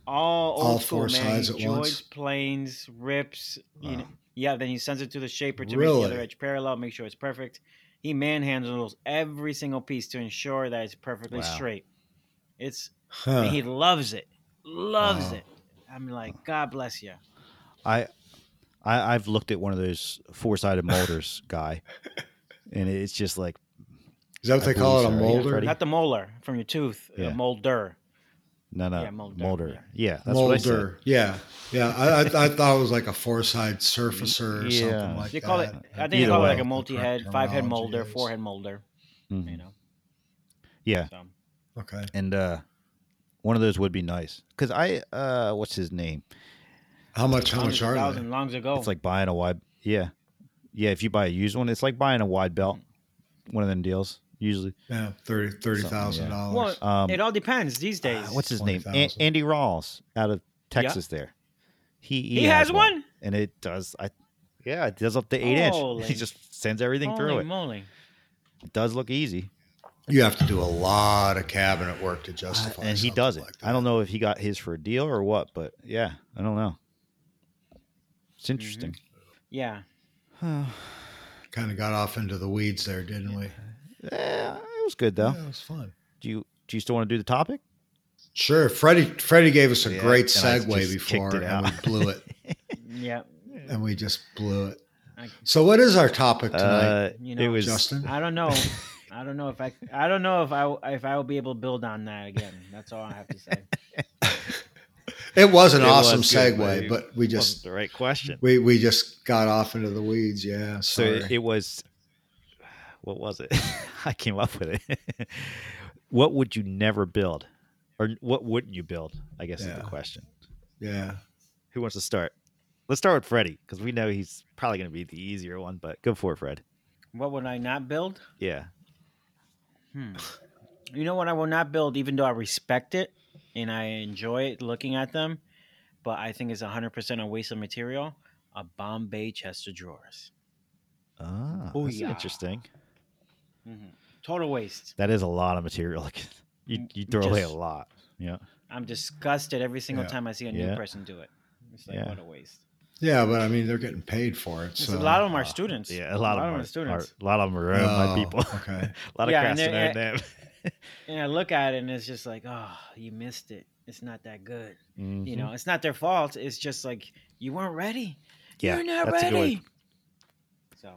All All school, four man. sides he at joins, once? planes, rips. You know, yeah, then he sends it to the shaper to make the other edge parallel, make sure it's perfect. He manhandles every single piece to ensure that it's perfectly Wow. straight. It's Huh. and he loves it, loves Wow. it. I'm like, God bless you. I, I I've looked at one of those four sided molders <laughs> guy, and it's just like Is that what I they call it? A believe so, yeah, molder? Not the molar from your tooth, Yeah. a molder. No no Yeah, molder, molder. Yeah, that's what I said. molder. Yeah, yeah. I, I, I thought it was like a four side surfacer or Yeah. something like They that. call it. I think they Either call it like a multi-head, five head terminology molder, is. four head molder. Mhm. You know. Yeah, So. Okay. and uh, one of those would be nice because I uh, what's his name? How much? How much are they? longs ago. It's like buying a wide. Yeah, yeah. If you buy a used one, it's like buying a wide belt. One of them deals. Usually. Yeah, thirty thirty thousand dollars. Well, Um, it all depends these uh, days. what's his name? An- 20,000. Andy Rawls out of Texas. There, he he, he, has, one. and it does. I yeah, it does up to eight inch. He just sends everything through Holy it. moly! It does look easy, You have to do a lot of cabinet work to Uh, justify. and he does it. Like I don't know if he got his for a deal or what, but yeah, I don't know. It's interesting. Yeah, <sighs> Kind of got off into the weeds there, didn't we? Yeah, it was good though. Yeah, it was fun. Do you do you still want to do the topic? Sure, Freddie. Freddie gave us a Yeah, great segue before, and we out. blew it, <laughs> yeah. and we just blew it. I, So, what is our topic tonight, Uh, You it was Justin? I don't know. I don't know if I. I don't know if I if I will be able to build on that again. That's all I have to say. <laughs> It was an It awesome was good, segue, it but we wasn't just the right question. we we just got off into the weeds. Yeah, So sorry. it, it was, what was it? <laughs> I came up with it. <laughs> what would you never build, or what wouldn't you build? I guess is the question. yeah, Who wants to start? Let's start with Freddie because we know he's probably going to be the easier one. But go for it, Fred. What would I not build? Yeah. Hmm. You know what I will not build, even though I respect it and I enjoy it looking at them, but I think it's 100% a waste of material. A Bombay chest of drawers. Ah, Oh, that's yeah. interesting. Hmm Total waste. That is a lot of material. <laughs> Like you, Mm, you throw away a lot. Yeah. I'm disgusted every single Yeah. time I see a new Yeah. person do it. It's like, Yeah. what a waste. yeah, but I mean, they're getting paid for it. So a lot of them are uh, students. Yeah, a lot, of them are are students. Are, a lot of them are owned by Oh, people. okay. <laughs> a lot of Yeah, crafts and in. <laughs> And I look at it and it's just like, oh, you missed it. It's not that good. You Mhm. know, it's not their fault. It's just like, you weren't ready. Yeah, You're not that's a good one. ready. So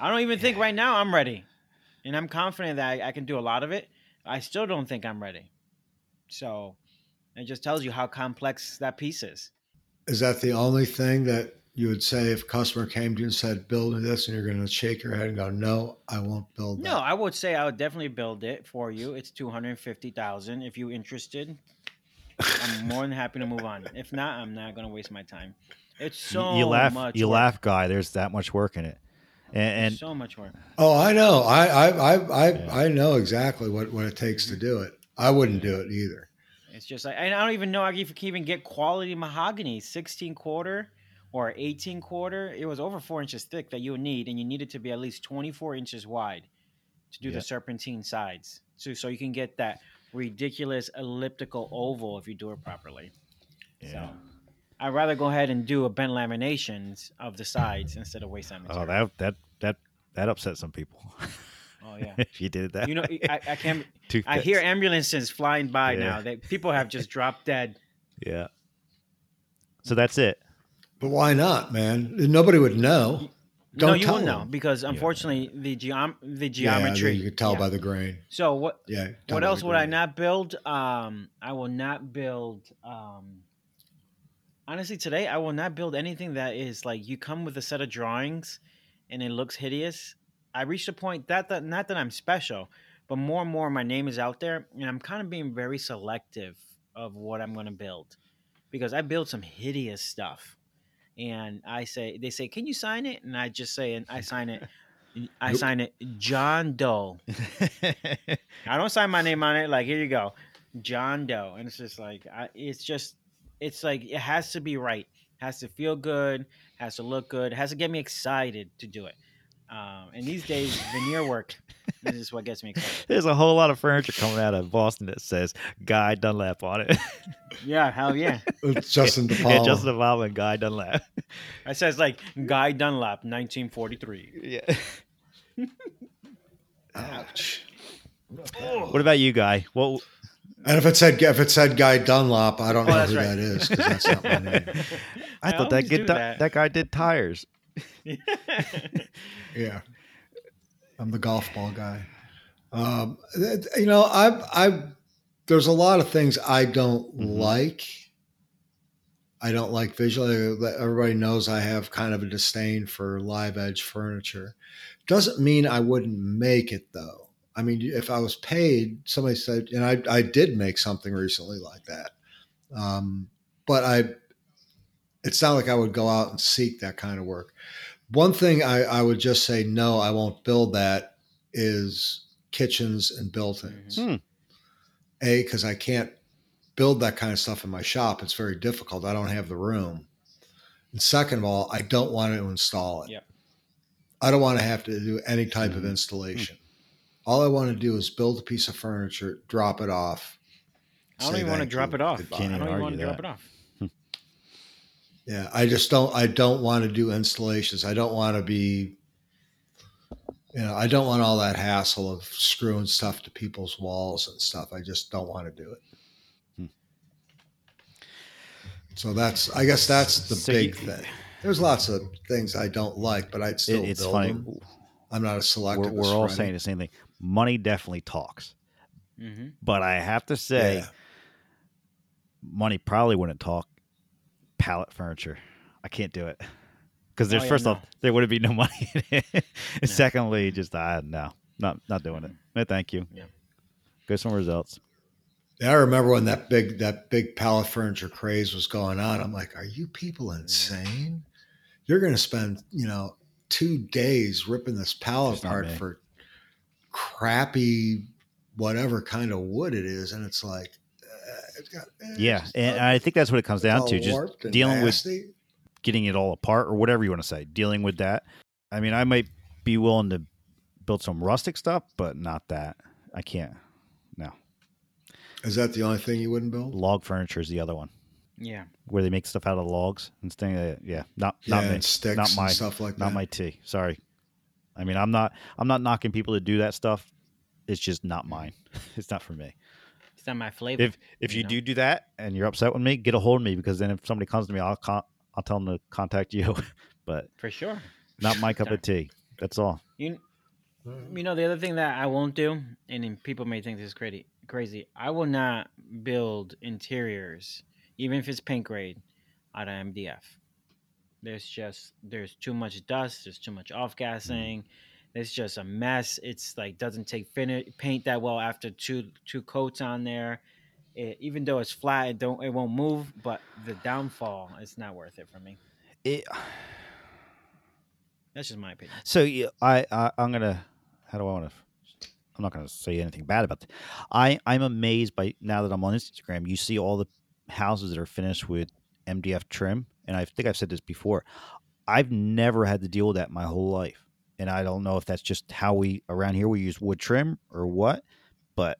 I don't even think right now I'm ready. And I'm confident that I, I can do a lot of it. I still don't think I'm ready. So it just tells you how complex that piece is. Is that the only thing that you would say if a customer came to you and said, "Build me this," and you're going to shake your head and go, "No, I won't build That. No. I would say I would definitely build it for you. It's two hundred fifty thousand. If you're interested, I'm more than happy to move on. If not, I'm not going to waste my time. It's so you laugh, much. you work. laugh, guy. There's that much work in it, and, and so much work. Oh, I know. I I I I, Yeah. I know exactly what what it takes to do it. I wouldn't do it either. It's just like, and I don't even know if you can even get quality mahogany, 16 quarter or 18 quarter. It was over four inches thick that you would need, and you need it to be at least 24 inches wide to do Yeah. the serpentine sides. So, so you can get that ridiculous elliptical oval if you do it properly. yeah. So I'd rather go ahead and do a bent laminations of the sides instead of waste that oh, that that that that upset some people. Oh, yeah. <laughs> if you did that, You know, I, I can't. I hear ambulances flying by Yeah. now. That people have just dropped dead. Yeah. So that's it. But why not, man? Nobody would know. Don't you tell won't know because unfortunately the geom the Yeah, geometry. you could tell yeah. by the grain. So what? Yeah. What else would I not build? Um, I will not build. Um, honestly, today I will not build anything that is like you come with a set of drawings, and it looks hideous. I reached a point that that not that I'm special, but more and more my name is out there, and I'm kind of being very selective of what I'm going to build, because I build some hideous stuff, and I say they say, "Can you sign it?" And I just say, and I sign it. I Nope. sign it John Doe. <laughs> I don't sign my name on it. Like, here you go, John Doe, and it's just like, I, it's just, it's like it has to be right, has to feel good, has to look good, has to get me excited to do it. Um, and these days, veneer work this <laughs> is what gets me excited. There's a whole lot of furniture coming out of Boston that says Guy Dunlap on it. Yeah, hell yeah. <laughs> It's Justin yeah, DePaul. Justin Obama and Guy Dunlap. It says like Guy Dunlap, 1943. yeah. Ouch. What about you, Guy? Well, And if it said if it said Guy Dunlop, I don't Oh, know who right. that is because that's not my <laughs> name. I, I thought that always good do di- that. that guy did tires. <laughs> Yeah, I'm the golf ball guy. Um, you know, I, I, there's a lot of things I don't Mhm. like. I don't like visually. Everybody knows I have kind of a disdain for live edge furniture. Doesn't mean I wouldn't make it though. I mean, if I was paid, somebody said, and I, I did make something recently like that. Um, but I, it's not like I would go out and seek that kind of work. One thing I, I would just say, no, I won't build that is kitchens and built-ins. Hmm. A, because I can't build that kind of stuff in my shop. It's very difficult. I don't have the room. And second of all, I don't want to install it. Yep. I don't want to have to do any type of Mhm. installation. All I want to do is build a piece of furniture, drop it off. I don't even want to drop it off. I. Don't even want to drop it off. <laughs> Yeah, I just don't. I don't want to do installations. I don't want to be. You know, I don't want all that hassle of screwing stuff to people's walls and stuff. I just don't want to do it. Hmm. So that's. I guess that's the So big you- thing. There's lots of things I don't like, but I'd It- still it's build funny. them. I'm not a We're, we're all saying the same thing. Money definitely talks, hmm but I have to say, Yeah. money probably wouldn't talk pallet furniture. I can't do it because there's Oh, yeah, first no. off there would be no <laughs> money in it, No. secondly, just I no, not not doing it. No, thank you. Yeah. Go somewhere else. Yeah, I remember when that big that big pallet furniture craze was going on. I'm like, are you people insane? You're going to spend you know two days ripping this pallet apart for crappy whatever kind of wood it is, and it's like, uh, it's got, eh, Yeah, it's and I think that's what it comes down to, just warped and dealing with getting it all apart or whatever you want to say. Dealing with that. I mean, I might be willing to build some rustic stuff, but not that. I can't. No, Is that the only thing you wouldn't build? log furniture is the other one Yeah. where they make stuff out of logs and thing. uh, Yeah, not not yeah, me. sticks not my- and stuff like not that. my tea. Sorry. I mean, I'm not. I'm not knocking people to do that stuff. It's just not mine. <laughs> It's not for me. It's not my flavor. If if You you know? do do that and you're upset with me, get a hold of me because then if somebody comes to me, I'll con- I'll tell them to contact you. <laughs> but for sure. not my <laughs> cup of tea. That's all. You, you know, the other thing that I won't do, and people may think this is crazy. Crazy. I will not build interiors, even if it's paint grade, out of MDF. There's just there's too much dust. There's too much mm-hmm. off gassing. It's just a mess. It's like doesn't take fin- paint that well after two two coats on there. It, even though it's flat, it don't it won't move. But the downfall, it's not worth it for me. It, That's just my opinion. so yeah, I, I I'm gonna. How do I want to? I'm not gonna say anything bad about it. I I'm amazed by now that I'm on Instagram. You see all the houses that are finished with MDF trim, and I think I've said this before. I've never had to deal with that my whole life, and I don't know if that's just how we around here we use wood trim or what, but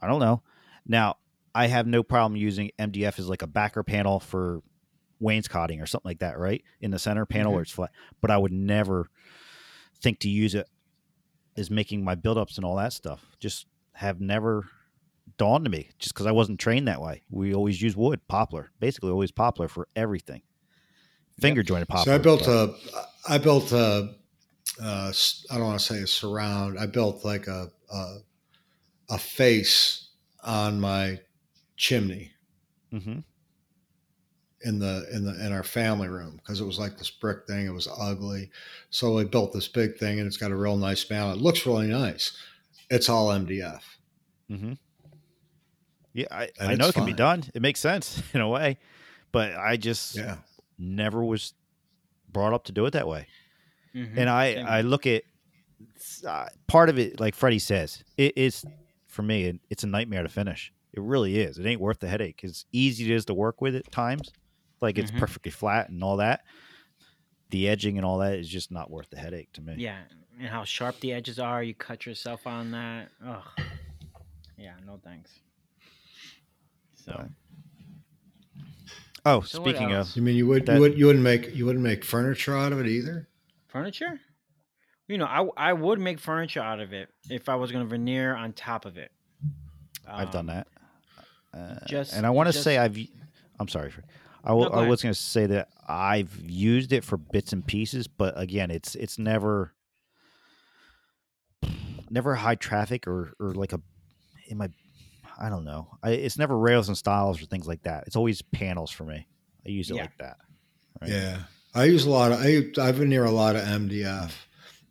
I don't know. Now I have no problem using MDF as like a backer panel for wainscoting or something like that, right? In the center panel Mhm. where it's flat. But I would never think to use it as making my buildups and all that stuff. Just have never dawned to me just because I wasn't trained that way. We always use wood, poplar, basically always poplar for everything. Finger jointed poplar. So I built but- a, I built a, uh, I don't want to say a surround. I built like a, a, a face on my chimney Mhm. in the in the in our family room because it was like this brick thing. It was ugly, so I built this big thing, and it's got a real nice mount. It looks really nice. It's all MDF. Mm-hmm. Yeah, I, And I know it can be done. It makes sense <laughs> in a way, but I just Yeah, never was brought up to do it that way. Mhm. And I, Same I look at uh, part of it, like Freddie says, it is for me. It, it's a nightmare to finish. It really is. It ain't worth the headache. As easy it is to work with at times, like it's Mhm. perfectly flat and all that. The edging and all that is just not worth the headache to me. Yeah, and how sharp the edges are. You cut yourself on that. Ugh. Yeah, no thanks. So Right. Oh, So speaking of, you mean you would That- you would you wouldn't make you wouldn't make furniture out of it either? furniture, you know, I I would make furniture out of it if I was going to veneer on top of it. I've done Um, that. Uh, just- and I want to say I've. I'm sorry. Fre- I, w- No, I was going to say that I've used it for bits and pieces, but again, it's it's never never high traffic or or like a in my I don't know. I, it's never rails and stiles or things like that. It's always panels for me. I use it Yeah. like that. Right. Yeah, I use a lot of I I veneer a lot of MDF,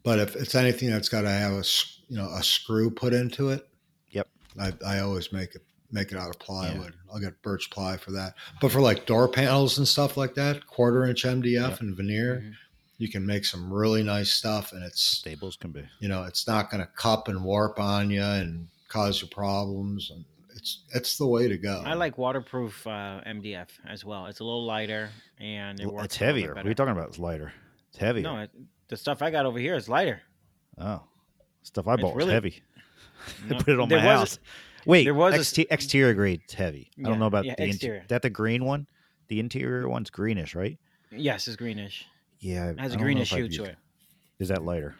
but if it's anything that's got to have a s- you know a screw put into it, Yep. I, I always make it make it out of plywood. I'll get birch ply for that. But for like door panels and stuff like that, quarter inch MDF Yep. and veneer, Mhm. you can make some really nice stuff, and it's Stables can be. you know it's not going to cup and warp on you and cause you problems, and it's it's the way to go. I like waterproof uh, MDF as well. It's a little lighter and it works. it's a little bit heavier. What are you talking about? It's lighter. It's heavier. No, it, the stuff I got over here is lighter. oh, stuff I It's bought was really- heavy. <laughs> I put it on there my was a- house. Wait, there was a exterior grade. It's heavy. I don't know about yeah, the interior. exterior. That the green one. The interior one's greenish, right? Yes, it's greenish. Yeah, It has I a greenish hue to it. Is that lighter?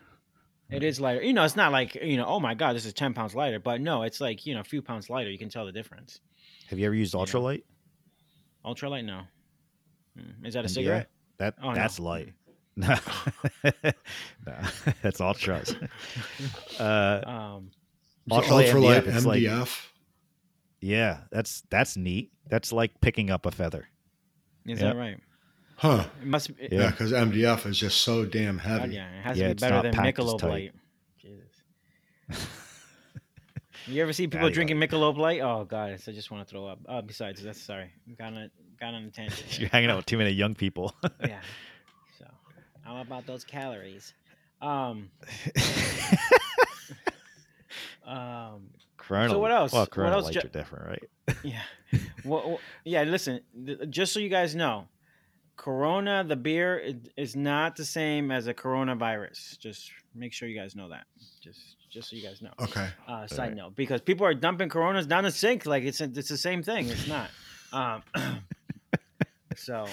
It is lighter. You know, it's not like you know. Oh my god, this is ten pounds lighter. But no, it's like you know, a few pounds lighter. You can tell the difference. Have you ever used You know. ultralight? Ultralight, no. Mm, Is that a MDF? cigarette? That Oh, no. that's light. <laughs> <laughs> No, no, <laughs> that's ultras. uh, Um, ultralight ultralight MDF, like- MDF. yeah, that's that's neat. That's like picking up a feather. is Yeah. that right? Huh? It must. Be, Yeah, because MDF is just so damn God, heavy. yeah, it has Yeah, to be it's better not than packed as Michelob tight. Light. Jesus. <laughs> You ever see people Daddy drinking Michelob Light? Oh god, I just want to throw up. Uh, besides, that's sorry. Got on got on a tangent. <laughs> You're hanging out with too many young people. yeah. <laughs> So I'm about those calories. Um. Um. Corona. what else? Well, What Corona else lights ju- are different, right? Yeah. well, well, yeah. Listen, th- just so you guys know, Corona, the beer, is not the same as a coronavirus. Just make sure you guys know that. Just, just so you guys know. Okay. Uh, side Alright. note, because people are dumping Coronas down the sink like it's it's the same thing. It's not. Um, <coughs> so.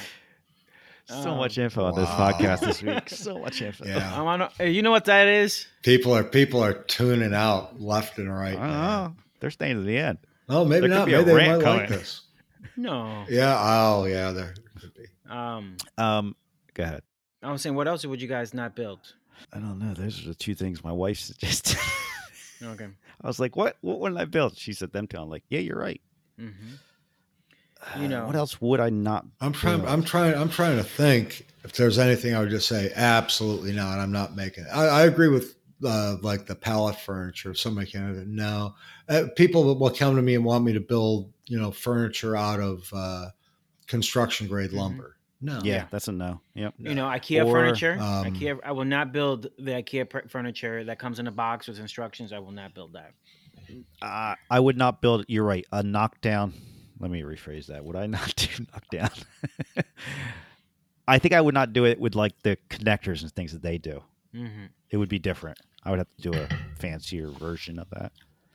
So um, much info on this podcast this week. <laughs> so much info. Yeah. I wanna, you know what that is? People are people are tuning out left and right. I don't man. know. They're staying to the end. Oh, maybe There not. Maybe they rant might like this. No. Yeah. Oh, yeah. There could be. Um, Um, go ahead. I was saying, what else would you guys not build? I don't know. Those are the two things my wife <laughs> suggested. Okay. I was like, "What? What wouldn't I build?" She said them two. I'm like, "Yeah, you're right." Mm-hmm. You Uh, know- what else would I not? I'm trying. build? I'm trying. I'm trying to think if there's anything I would just say absolutely not. I'm not making. it. I, I agree with uh, like the pallet furniture. If somebody can, no. Uh, people will come to me and want me to build, you know, furniture out of uh, construction grade Mhm. lumber. No. Yeah, Yeah. that's a no. Yep. You know, IKEA Or, furniture. um, IKEA. I will not build the IKEA pr- furniture that comes in a box with instructions. I will not build that. Uh, I would not build. You're right. A knockdown. Let me rephrase that. Would I not <laughs> do knockdown? <laughs> I think I would not do it with like the connectors and things that they do. Mm-hmm. It would be different. I would have to do a fancier version of that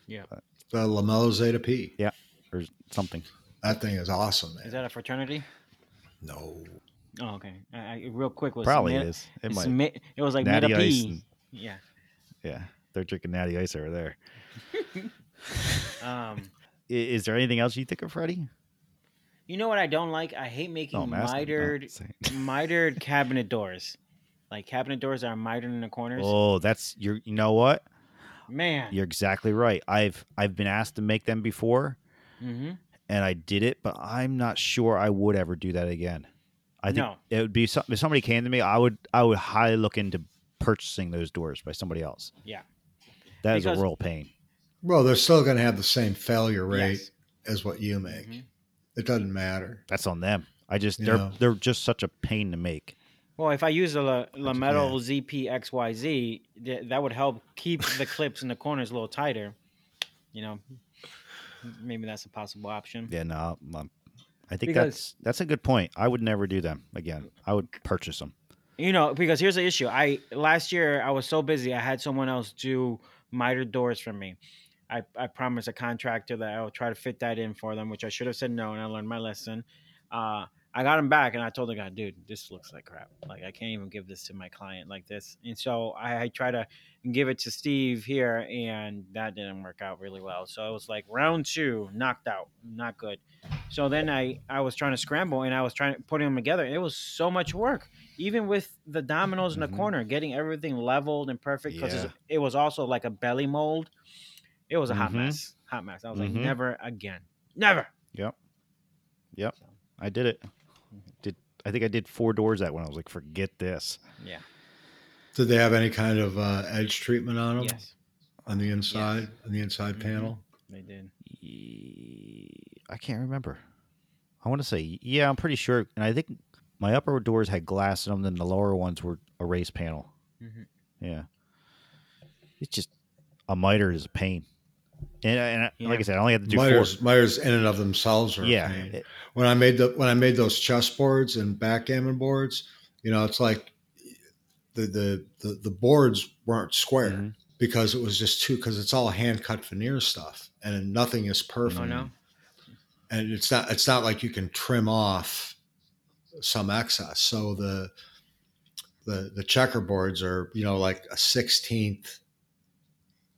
Yeah. The Lamello Zeta P. Yeah, or something. That thing is awesome, man. Is that a fraternity? No. Oh, okay. I, I, real quick was Probably is. It might. ma- it was like Natty ice. And- Yeah. yeah, they're drinking natty ice over there. <laughs> Um. I- Is there anything else you think of, Freddie? You know what I don't like? I hate making No, I'm asking, not mitered <laughs> mitered cabinet doors. Like cabinet doors are mitered in the corners. Oh, that's you're. You know what? Man. You're exactly right. I've I've been asked to make them before, Mm-hmm. And I did it, but I'm not sure I would ever do that again. I think No. it would be. If somebody came to me, I would I would highly look into purchasing those doors by somebody else. Yeah. That is Because- a real pain. Well, they're still going to have the same failure rate Yes. as what you make. Mhm. It doesn't matter. That's on them. I just You they're know. they're just such a pain to make. Well, if I use a La, La Metal ZPXYZ, th- that would help keep the clips in the corners a little tighter. You know, maybe that's a possible option. Yeah, no, I'm- I think Because- that's that's a good point. I would never do them again. I would purchase them. You know, because here's the issue. I last year I was so busy. I had someone else do miter doors for me. I, I promised a contractor that I would try to fit that in for them, which I should have said no, and I learned my lesson. Uh, I got him back, and I told the guy, "Dude, this looks like crap. Like I can't even give this to my client like this." And so I, I try to give it to Steve here, and that didn't work out really well. So it was like round two, knocked out, not good. So then I I was trying to scramble, and I was trying to putting them together. It was so much work even with the dominoes in the corner, getting everything leveled and perfect because Yeah. it was also like a belly mold. It was a hot Mhm. mess, hot mess. I was like, Mhm. never again, never. Yep. Yep. So, I did it. Did I think I did four doors that one? I was like, forget this. yeah. Did they have any kind of uh, edge treatment on them Yes, on the inside, on the inside Mhm. panel? they did. I can't remember. I want to say yeah. I'm pretty sure, and I think my upper doors had glass in them, then the lower ones were a raised panel. Mhm. Yeah, it's just a miter is a pain, and, and Yeah. like I said, I only had to do Miters, four. miters in and of themselves are Yeah, pain. when I made the when I made those chess boards and backgammon boards, you know, it's like the the the, the boards weren't square Mhm. because it was just too because it's all hand cut veneer stuff and nothing is perfect. Oh no. And it's not it's not like you can trim off some excess. So the the the checkerboards are you know like a sixteenth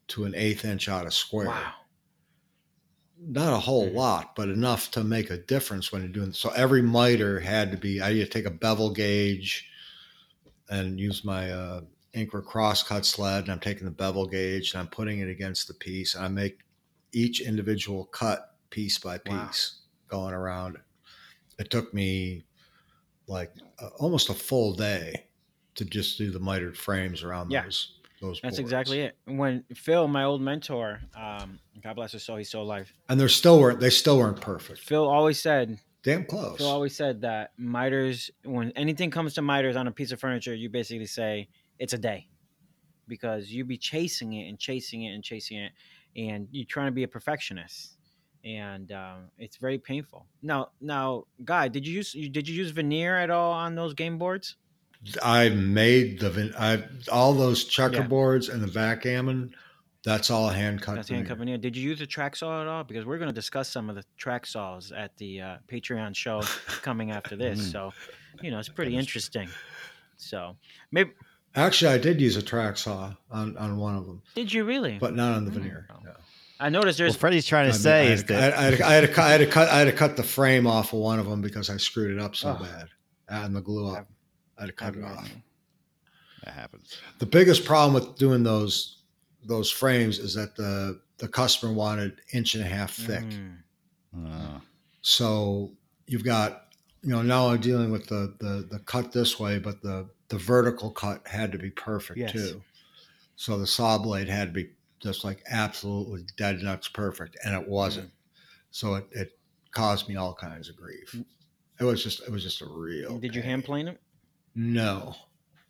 to an eighth inch out of square Wow. not a whole Mhm. lot, but enough to make a difference when you're doing. So every miter had to be. I had to take a bevel gauge and use my uh, Incra crosscut sled, and I'm taking the bevel gauge and I'm putting it against the piece, and I make each individual cut piece by Wow. piece going around. It took me like uh, almost a full day to just do the mitered frames around Yeah. those. That's boards. exactly it. When Phil, my old mentor, um, God bless his soul, he's still alive. And they're still weren't. They still weren't perfect. Phil always said, Damn close. Phil always said that miters, when anything comes to miters on a piece of furniture, you basically say it's a day, because you be chasing it and chasing it and chasing it, and you're trying to be a perfectionist, and um, it's very painful. Now, now, guy, did you use did you use veneer at all on those game boards? I made the I all those checkerboards and the backgammon. That's all hand cut. That's hand cut veneer. Did you use a track saw at all? Because we're going to discuss some of the track saws at the uh, Patreon show <laughs> coming after this. Mm. So, you know, it's pretty interesting. So, maybe Actually, I did use a track saw on, on one of them, did you really? but not on the Mm. veneer. Oh. No. I noticed Well, there's Freddie's trying I to mean, say I is had, that I, had, I, had to, cut- I had to cut I had to cut I had to cut the frame off of one of them because I screwed it up so Oh. bad and the glue up. I had to cut it off. that happens. The biggest problem with doing those those frames is that the the customer wanted inch and a half thick. Mm. Uh, So you've got, you know, now I'm dealing with the the the cut this way, but the the vertical cut had to be perfect Yes. too. So the saw blade had to be just like absolutely dead nuts perfect, and it wasn't. So it, it caused me all kinds of grief. It was just it was just a real. Did you hand plane it? No.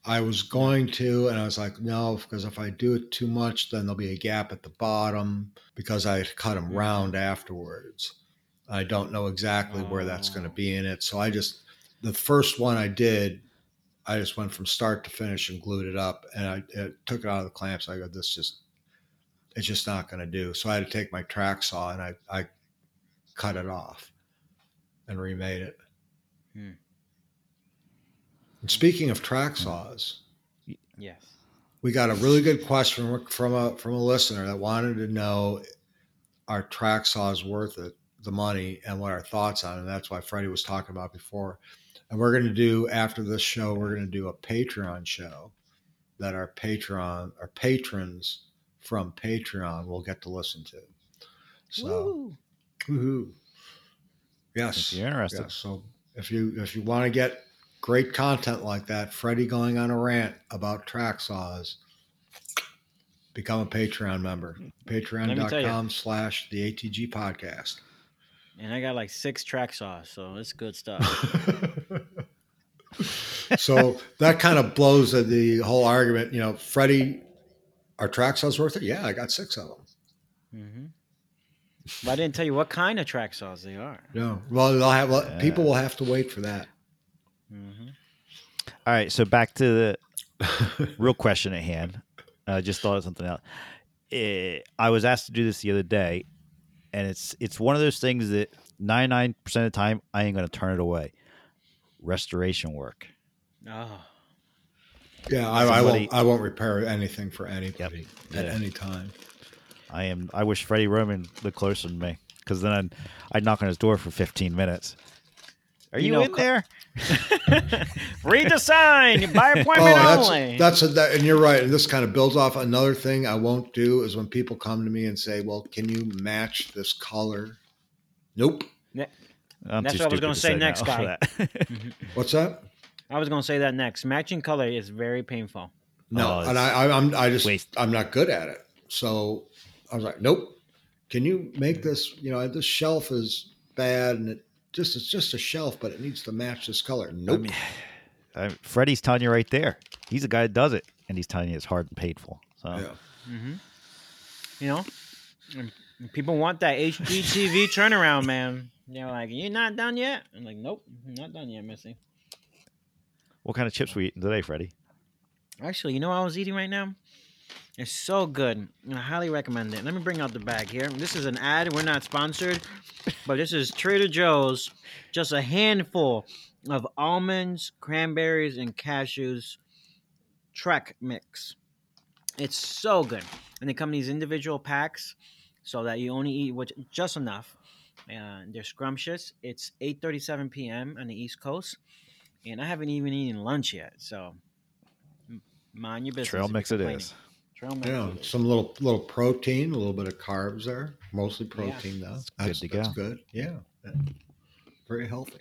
I was going to, and I was like, no, because if I do it too much, then there'll be a gap at the bottom because I cut them Mhm. round afterwards. I don't know exactly where that's going to Oh. be in it. So I just, the first one I did, I just went from start to finish and glued it up and I it took it out of the clamps. I go, this just, it's just not going to do. So I had to take my track saw and I, I cut it off and remade it. Hmm. And speaking of track saws, Yes. we got a really good question from, a from a listener that wanted to know are track saws worth it, the money, and what our thoughts on it. And that's why Freddie was talking about before. And we're going to do after this show, we're going to do a Patreon show that our Patreon our patrons from Patreon will get to listen to. So, Woo. woohoo. yes, if you're interested, Yes. So if you if you want to get great content like that, Freddie going on a rant about track saws, become a Patreon member. Patreon.com slash the ATG podcast. And I got like six track saws, so it's good stuff. <laughs> <laughs> so that kind of blows the, whole argument. You know, Freddie, are track saws worth it? Yeah, I got six of them. Mm-hmm. But I didn't tell you what kind of track saws they are. No. Well, they'll have well, Yeah. people will have to wait for that. Hmm all right. So back to the real question at hand. I just thought of something else. Eh, I was asked to do this the other day, and it's it's one of those things that ninety nine percent of the time I ain't going to turn it away. Restoration work. Oh, Yeah, I, I won't. I won't repair anything for anybody at Yeah. any time. I am. I wish Freddie Roman lived closer to me because then I'd, I'd knock on his door for fifteen minutes. Are You you, know, in there? <laughs> read the sign by <laughs> Oh, appointment that's only. that's a, that, and you're right. And this kind of builds off another thing I won't do is when people come to me and say, "Well, can you match this color?" Nope. I'm That's what I was gonna to say next, guy. that. <laughs> What's that? I was going to say that next. Matching color is very painful. No, Oh, and I, I, I'm I just waste. I'm not good at it. So I was like, "Nope." Can you make this? You know, this shelf is bad and it just it's just a shelf, but it needs to match this color. I Nope. mean, I, Freddie's telling you right there. He's the guy that does it, and he's telling you it's hard and painful. So yeah. mm-hmm. You know, and and people want that HGTV <laughs> turnaround, man. They're like, "You're not done yet." I'm like, "Nope, I'm not done yet, Missy." what kind of chips we eating today, Freddie? Actually, you know what I was eating right now? It's so good. I highly recommend it. Let me bring out the bag here. This is an ad. We're not sponsored, but this is Trader Joe's. Just a handful of almonds, cranberries, and cashews Trek mix. It's so good. And they come in these individual packs so that you only eat which, just enough. And they're scrumptious. It's 8.37 p.m. on the East Coast. And I haven't even eaten lunch yet. So mind your business. Trail mix it is. Trail mix. Yeah, it is. some little little protein, a little bit of carbs there, mostly Yeah. protein though. That's good That's, to that's go. good. Yeah, yeah. very healthy.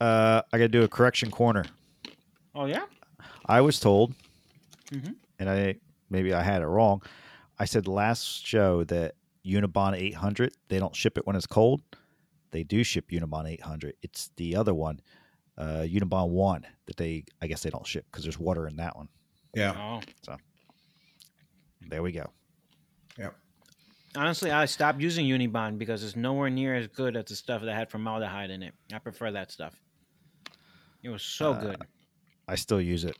Uh, I got to do a correction corner. Oh, yeah? I was told, Mhm. and I maybe I had it wrong. I said last show that Unibond 800 they don't ship it when it's cold. They do ship Unibond 800. It's the other one, uh, Unibond one that they I guess they don't ship because there's water in that one. Yeah, Oh. There we go. Yep. Honestly, I stopped using Unibond because it's nowhere near as good as the stuff that had formaldehyde in it. I prefer that stuff. It was so Uh, good. I still use it.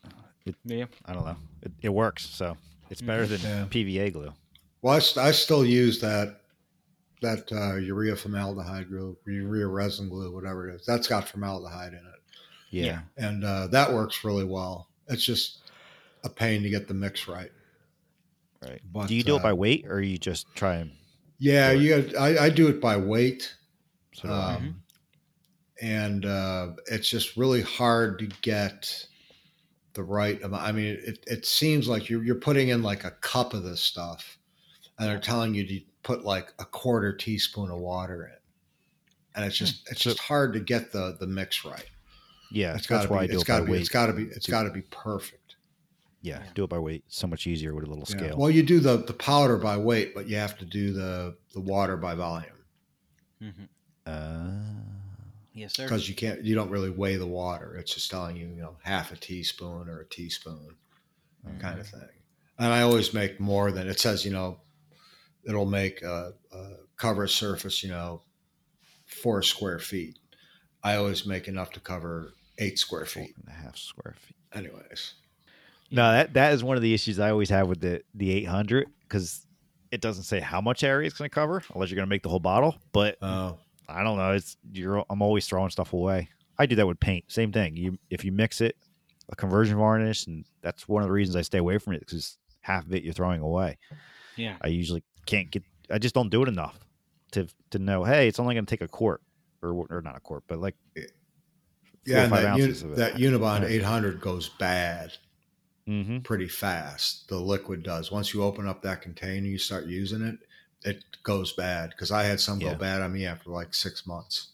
Yeah. I don't know. It, it works, so it's better than Yeah. PVA glue. well, I, st- I still use that that uh, urea formaldehyde glue, urea resin glue, whatever it is. That's got formaldehyde in it, Yeah. Yeah. and uh, that works really well. It's just a pain to get the mix right. Right. But, do you do it uh, by weight or you just try and Yeah, do you. Got, I, I do it by weight. so do I. um, and uh, it's just really hard to get the right amount. I mean, it, it seems like you're you're putting in like a cup of this stuff, and they're telling you to put like a quarter teaspoon of water in, and it's just it's So- just hard to get the the mix right. yeah, It's that's got to why I be. do it by got to be. weight. It's got to be. It's to- got to be perfect. Yeah, Yeah. do it by weight. So much easier with a little Yeah. scale. Well, you do the the powder by weight, but you have to do the the water by volume hmm uh, Yes, sir. because you can't. You don't really weigh the water. It's just telling you, you know, half a teaspoon or a teaspoon. kind of thing. And I always make more than it says, you know, it'll make a, a cover surface, you know, four square feet. I always make enough to cover eight square feet. and a half square feet. Anyways, No, that that is one of the issues I always have with the the 800 because it doesn't say how much area it's going to cover unless you're going to make the whole bottle. But uh, I don't know. It's you're. I'm always throwing stuff away. I do that with paint. Same thing. You if you mix it, a conversion varnish, and that's one of the reasons I stay away from it because half of it you're throwing away. Yeah. I usually can't get. I just don't do it enough to to know. Hey, it's only going to take a quart, or or not a quart, but like yeah, and that, uni- ounces of it. that Unibond 800 goes bad mm-hmm. pretty fast. The liquid does. Once you open up that container, you start using it, it goes bad. Because I had some Yeah. go bad on me after like six months.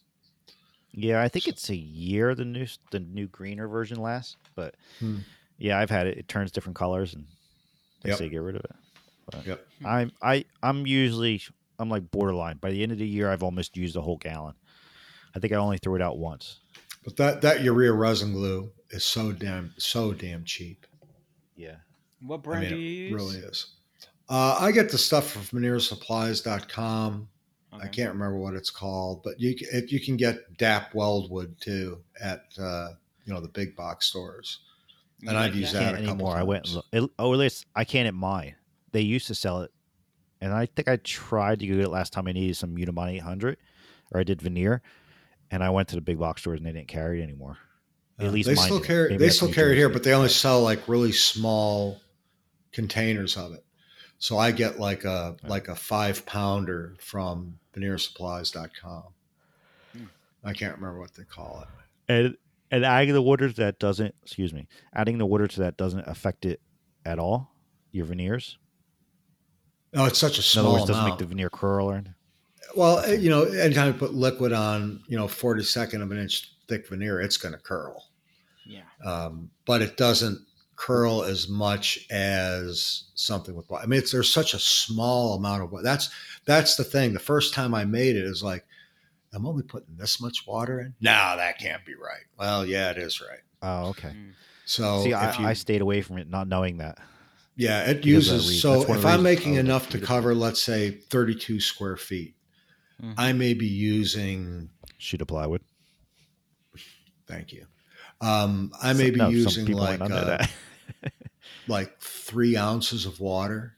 Yeah, I think it's a year the new the new greener version lasts, but Hmm. yeah, I've had it. It turns different colors, and they Yep. say get rid of it. But Yep. I'm I I'm usually I'm like borderline. By the end of the year, I've almost used a whole gallon. I think I only threw it out once. But that that urea resin glue is so damn so damn cheap. Yeah. What I brand mean, do you it use? really is. Uh, I get the stuff from veneersupplies.com. I can't remember what it's called, but you ca- it, you can get DAP weldwood too at uh, you know the big box stores. And like I've used that? that Can't a couple anymore. I went. And, look- it, oh, at least I can't at mine. They used to sell it, and I think I tried to get it last time I needed some Unibond 800, or I did veneer, and I went to the big box stores and they didn't carry it anymore. At least they still carry Maybe they still carry it here, but they only sell like really small containers of it. So I get like a Yeah. like a five pounder from veneersupplies.com. Hmm. I can't remember what they call it. and and adding the water to that doesn't excuse me adding the water to that doesn't affect it at all your veneers No, it's such a small. in small other words doesn't amount. make the veneer curl or anything Well, you know, anytime you put liquid on, you know, 42nd of an inch thick veneer, it's going to curl. Yeah. Um, but it doesn't curl as much as something with, I mean, it's, there's such a small amount of, that's, that's the thing. The first time I made it is like, I'm only putting this much water in. No, that can't be right. Well, yeah, it is right. Oh, okay. Mm. So See, if I, you, I stayed away from it, not knowing that. yeah, it because uses. So That's one of if I'm reasons making I would enough to cover, let's say, 32 square feet, Mhm. I may be using. Sheet of plywood. Thank you. Um, I may Some- be no, using like might not know uh, that. like three ounces of water,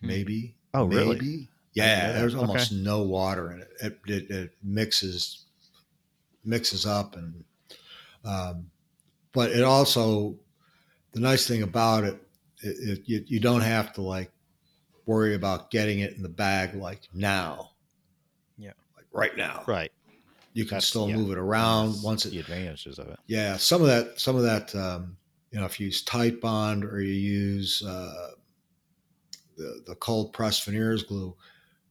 Hmm. maybe. Oh, really? Maybe. I Yeah, know that. there's Okay. almost no water in it. It, it, it mixes mixes up, and um, but it also the nice thing about it, it, it you, you don't have to like worry about getting it in the bag like now. Yeah. like right now. right. You can That's- still yeah. move it around That's once it the advantages of it. yeah, some of that, some of that, um, you know, if you use Titebond or you use uh, the the cold press veneers glue,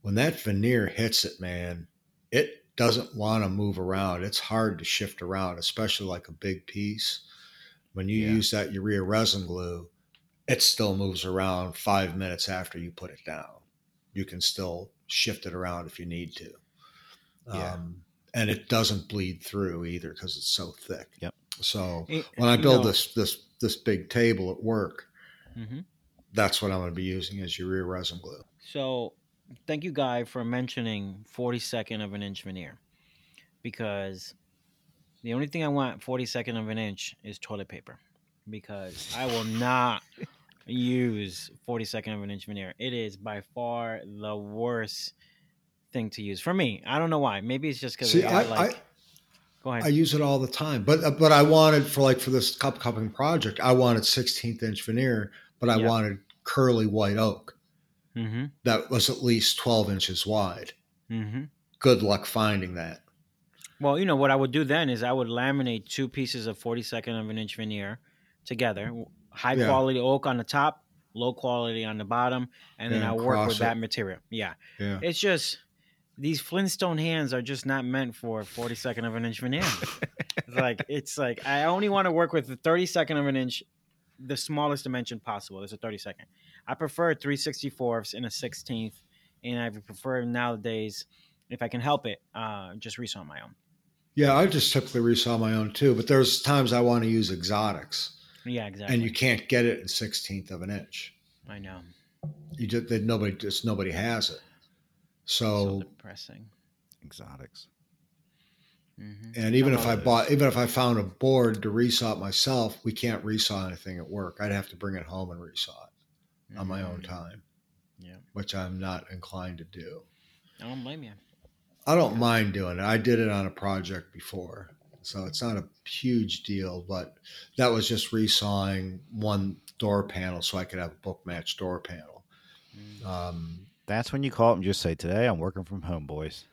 when that veneer hits it, man, it doesn't want to move around. It's hard to shift around, especially like a big piece. When you Yeah. use that urea resin glue, it still moves around five minutes after you put it down. You can still shift it around if you need to. Yeah. Um, and it doesn't bleed through either because it's so thick. Yep. So It- when I build know- this this this big table at work, Mhm. that's what I'm going to be using as urea resin glue. So, thank you, Guy, for mentioning 42nd of an inch veneer, because the only thing I want 42nd of an inch is toilet paper, because I will not <laughs> use 42nd of an inch veneer. It is by far the worst thing to use for me. I don't know why. Maybe it's just because I, I, like. go ahead. I use it all the time, but uh, but I wanted for like for this cup cupping project, I wanted 16th inch veneer, but I Yeah. wanted curly white oak mm-hmm. that was at least 12 inches wide. Mm-hmm. Good luck finding that. Well, you know what I would do then is I would laminate two pieces of 42nd of an inch veneer together, high Yeah. quality oak on the top, low quality on the bottom, and then Yeah, I work with it. that material. Yeah. Yeah. It's just these Flintstone hands are just not meant for 42nd of an inch veneer. it's like <laughs> it's like I only want to work with the 32nd of an inch, the smallest dimension possible. It's a 32nd. I prefer 364ths and a 16th, and I prefer nowadays, if I can help it, uh, just resaw my own. Yeah, I just typically resaw my own too, but there's times I want to use exotics Yeah, exactly. and you can't get it in 16th of an inch. I know. You just that nobody just nobody has it. So So depressing. Exotics. hmm and even if I of bought even if I found a board to resaw it myself, we can't resaw anything at work. I'd have to bring it home and resaw it on my own time, Mm-hmm. Yeah, which I'm not inclined to do. I don't blame you. I don't mind doing it. I did it on a project before, so it's not a huge deal. But that was just resawing one door panel so I could have a book match door panel. Mm. Um, That's when you call up and just say, "Today I'm working from home, boys."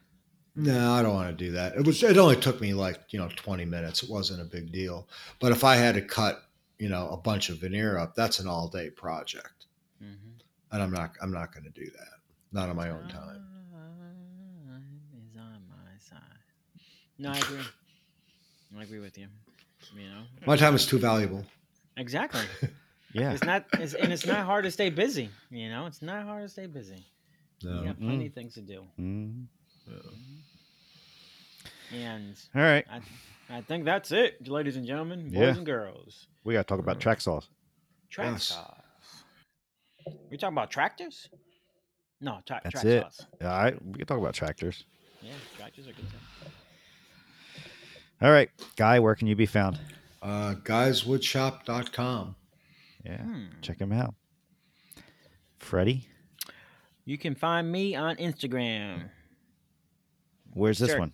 no, I don't want to do that. It was. It only took me like you know 20 minutes. It wasn't a big deal. But if I had to cut you know a bunch of veneer up, that's an all day project, Mm-hmm. and I'm not. I'm not going to do that. Not on my own time. Time is on my side. No, I agree. I agree with you. You know, My time is too valuable. exactly. <laughs> Yeah. It's not, it's, and it's not hard to stay busy. You know, it's not hard to stay busy. No. You got plenty of things to do. Mhm. And All right. I think that's it, ladies and gentlemen, boys Yeah. and girls. We got to talk about track saws. Track Yes. saws. We talking about tractors? No, tra- That's track it. saws. All right. We can talk about tractors. Yeah, tractors are good too. All right. Guy, where can you be found? Uh, guyswoodshop.com. Yeah. Hmm. Check him out. Freddie, You can find me on Instagram. where's this Sure. one?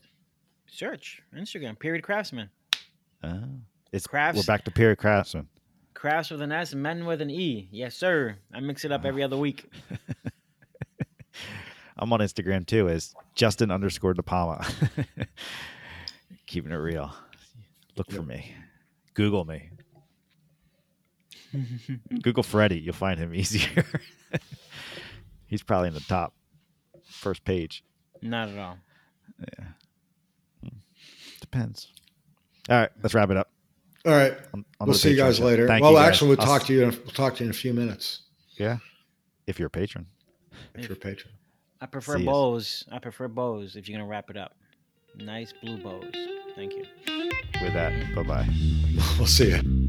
Search Instagram, period craftsman. Oh, it's Crafts. We're back to period craftsman. Crafts with an S, men with an E. Yes, sir. I mix it up every other week. <laughs> I'm on Instagram too as Justin underscore De Palma. <laughs> Keeping it real. Look for me. Google me. <laughs> Google Freddie. You'll find him easier. He's probably in the top first page. Not at all. Yeah. Hmm. Depends. All right, let's wrap it up. All right. On- on we'll the see you guys show. later. Thank well, you, guys. actually, we'll I'll talk s- to you. In, we'll talk to you in a few minutes Yeah, if you're a patron. if you're a patron. I prefer See yas. bows. I prefer bows if you're gonna wrap it up. Nice blue bows. Thank you. With that, bye bye. <laughs> We'll see you.